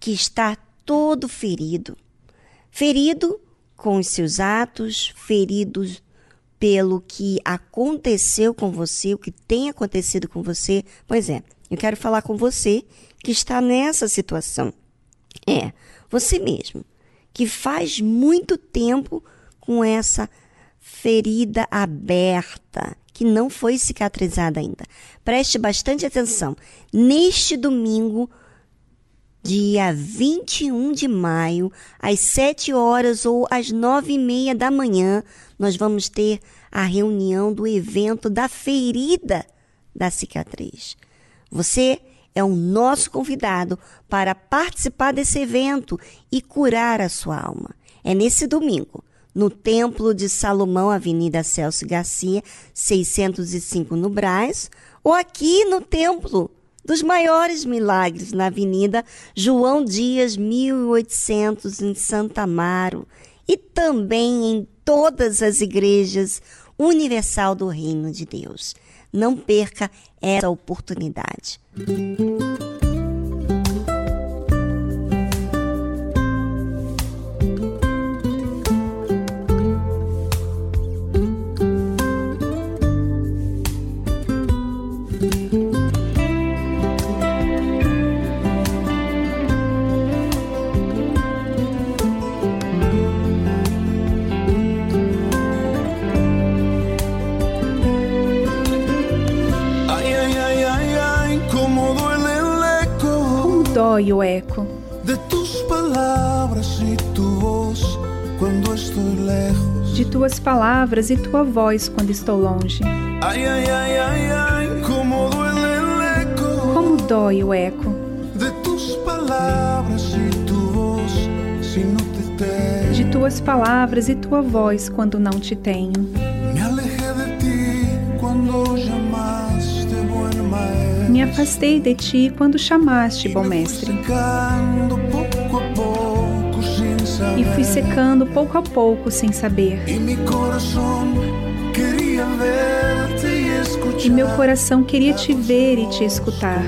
que está todo ferido, ferido com os seus atos, feridos pelo que aconteceu com você, o que tem acontecido com você. Pois é, eu quero falar com você que está nessa situação. É, você mesmo, que faz muito tempo com essa ferida aberta, que não foi cicatrizada ainda. Preste bastante atenção. Neste domingo, dia 21 de maio, às 7 horas ou às 9 e meia da manhã, nós vamos ter a reunião do evento da ferida da cicatriz. Você é o nosso convidado para participar desse evento e curar a sua alma. É nesse domingo, no Templo de Salomão, Avenida Celso Garcia, 605 no Brás, ou aqui no Templo dos maiores milagres na Avenida João Dias, 1800, em Santa Amaro, e também em todas as igrejas universal do Reino de Deus. Não perca essa oportunidade. Dói o eco de tuas palavras e tua voz quando estou longe. Ai, ai, ai, como. Como dói o eco de palavras e tu voz se não te tenho. De tuas palavras e tua voz quando não te tenho. Me afastei de ti quando chamaste, bom mestre. E fui secando pouco a pouco sem saber. E meu coração queria te ver e te escutar.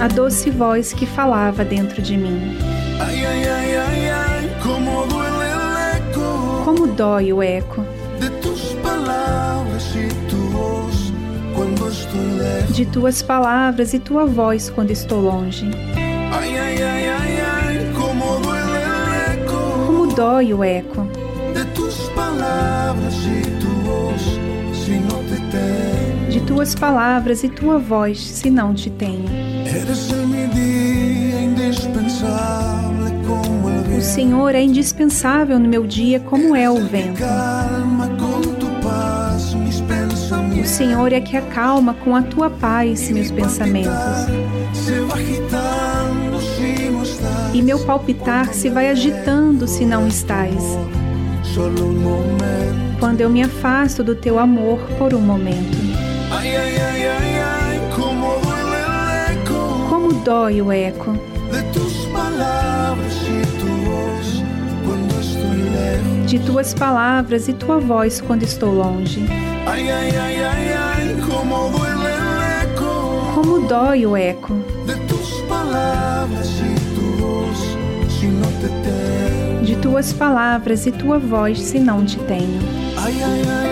A doce voz que falava dentro de mim. Como dói o eco de tuas palavras e tua voz quando estou longe. Como dói o eco de tuas palavras e tua voz, se não te tenho. O Senhor é indispensável no meu dia, como é o vento. O Senhor é que acalma com a tua paz meus pensamentos. E meu palpitar se vai agitando se não estás. Quando eu me afasto do teu amor por um momento. Como dói o eco de tuas palavras e tua voz quando estou longe. Ai, ai, ai, como dói o eco. De tuas palavras e tua voz, se não te tenho. Ai, ai, ai.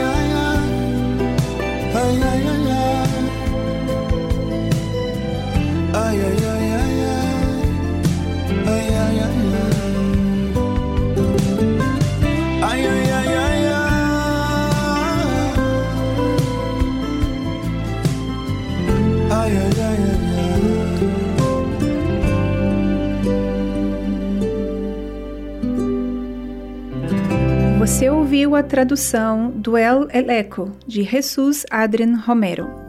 Você ouviu a tradução do El Eleco de Jesus Adrien Romero.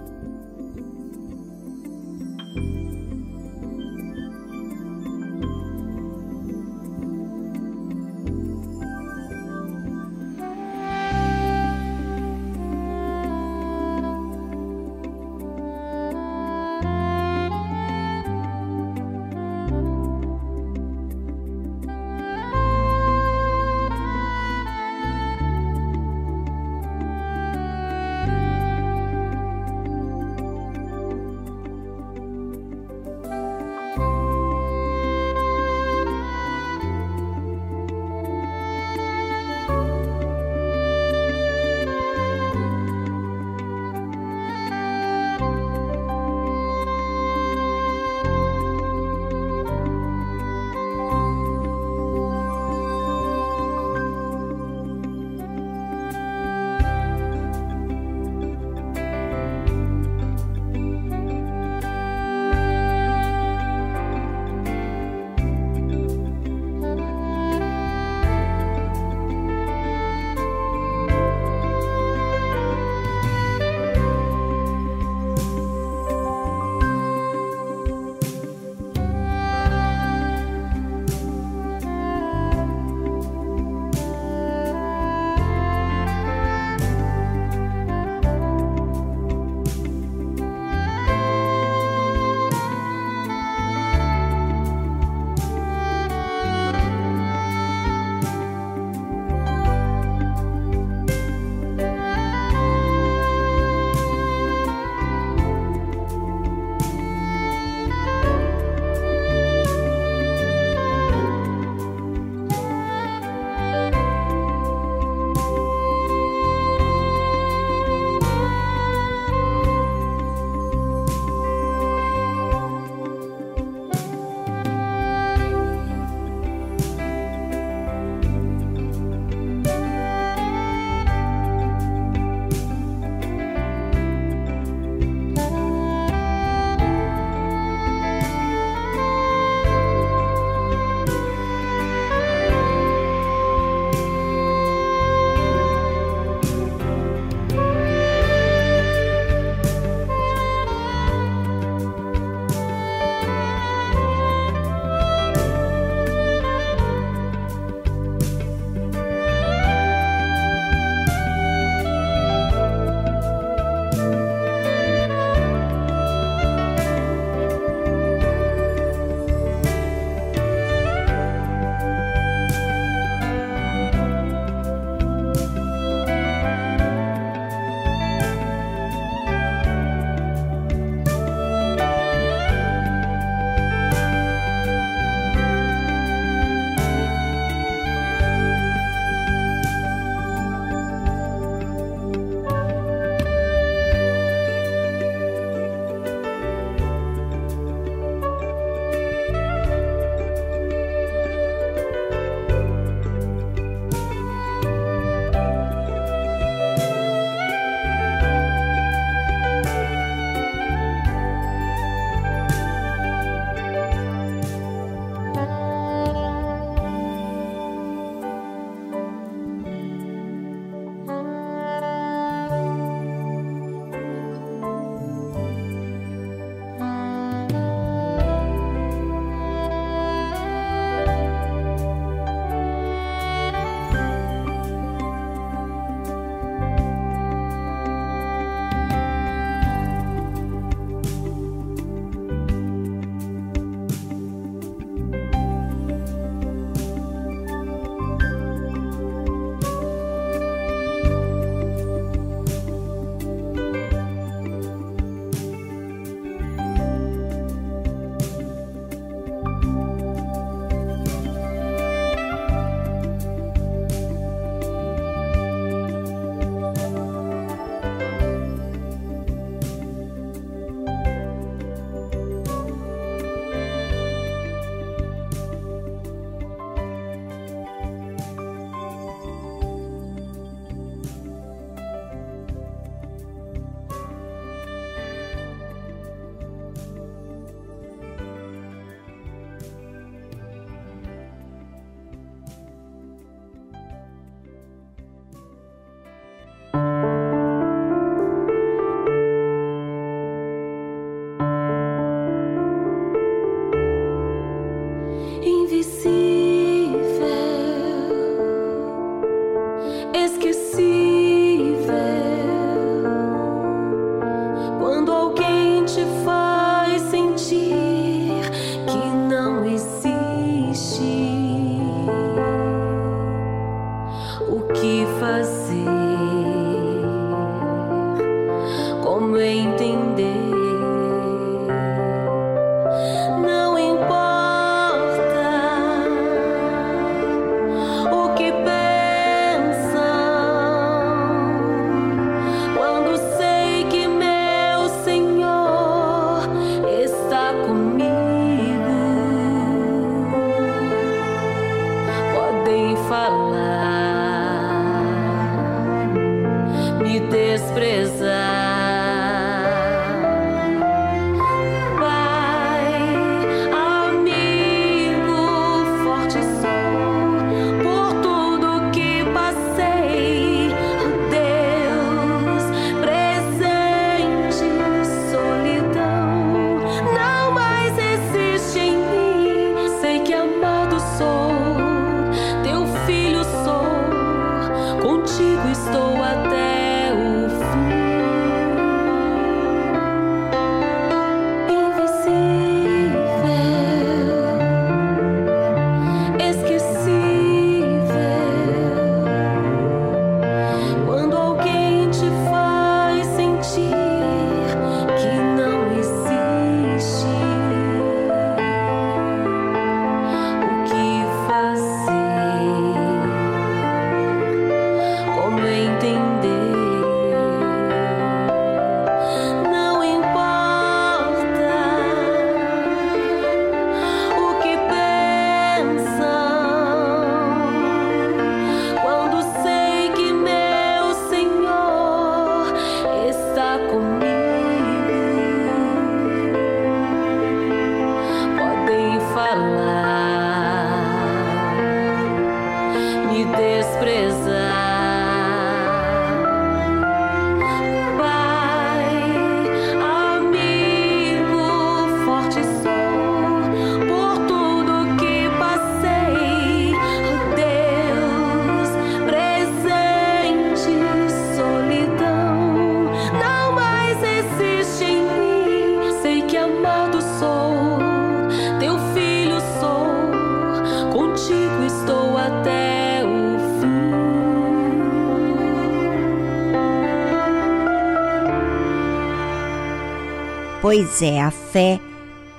Pois é, a fé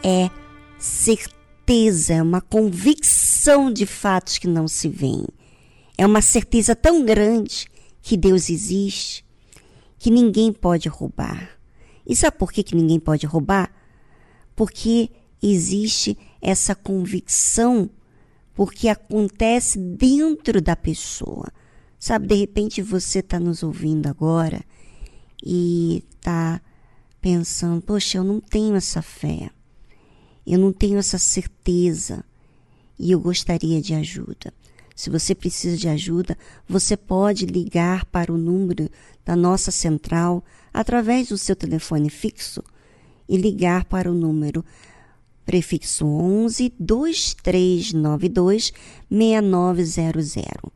é certeza, é uma convicção de fatos que não se veem. É uma certeza tão grande que Deus existe que ninguém pode roubar. E sabe por que, que ninguém pode roubar? Porque existe essa convicção, porque acontece dentro da pessoa. Sabe, de repente você está nos ouvindo agora e está pensando: poxa, eu não tenho essa fé, eu não tenho essa certeza e eu gostaria de ajuda. Se você precisa de ajuda, você pode ligar para o número da nossa central através do seu telefone fixo e ligar para o número prefixo 11 2392 6900.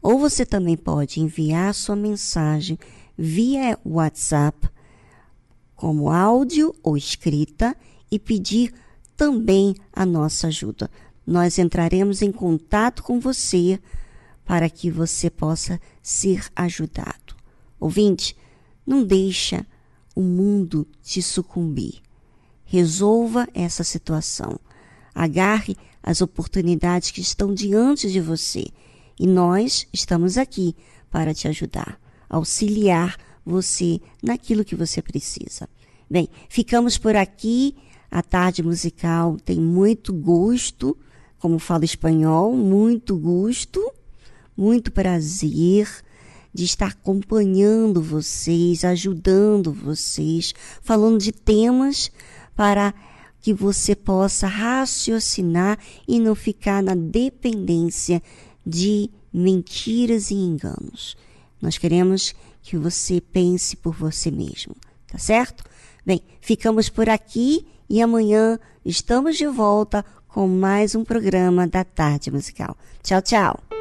Ou você também pode enviar sua mensagem via WhatsApp como áudio ou escrita e pedir também a nossa ajuda nós entraremos em contato com você para que você possa ser ajudado. Ouvinte, não deixa o mundo te sucumbir. Resolva essa situação. Agarre as oportunidades que estão diante de você e nós estamos aqui para te ajudar, auxiliar você naquilo que você precisa. Bem, ficamos por aqui. A tarde musical tem muito gosto como falo espanhol, muito gosto, muito prazer de estar acompanhando vocês, ajudando vocês, falando de temas para que você possa raciocinar e não ficar na dependência de mentiras e enganos. Nós queremos que você pense por você mesmo, tá certo? Bem, ficamos por aqui e amanhã estamos de volta com mais um programa da Tarde Musical. Tchau, tchau!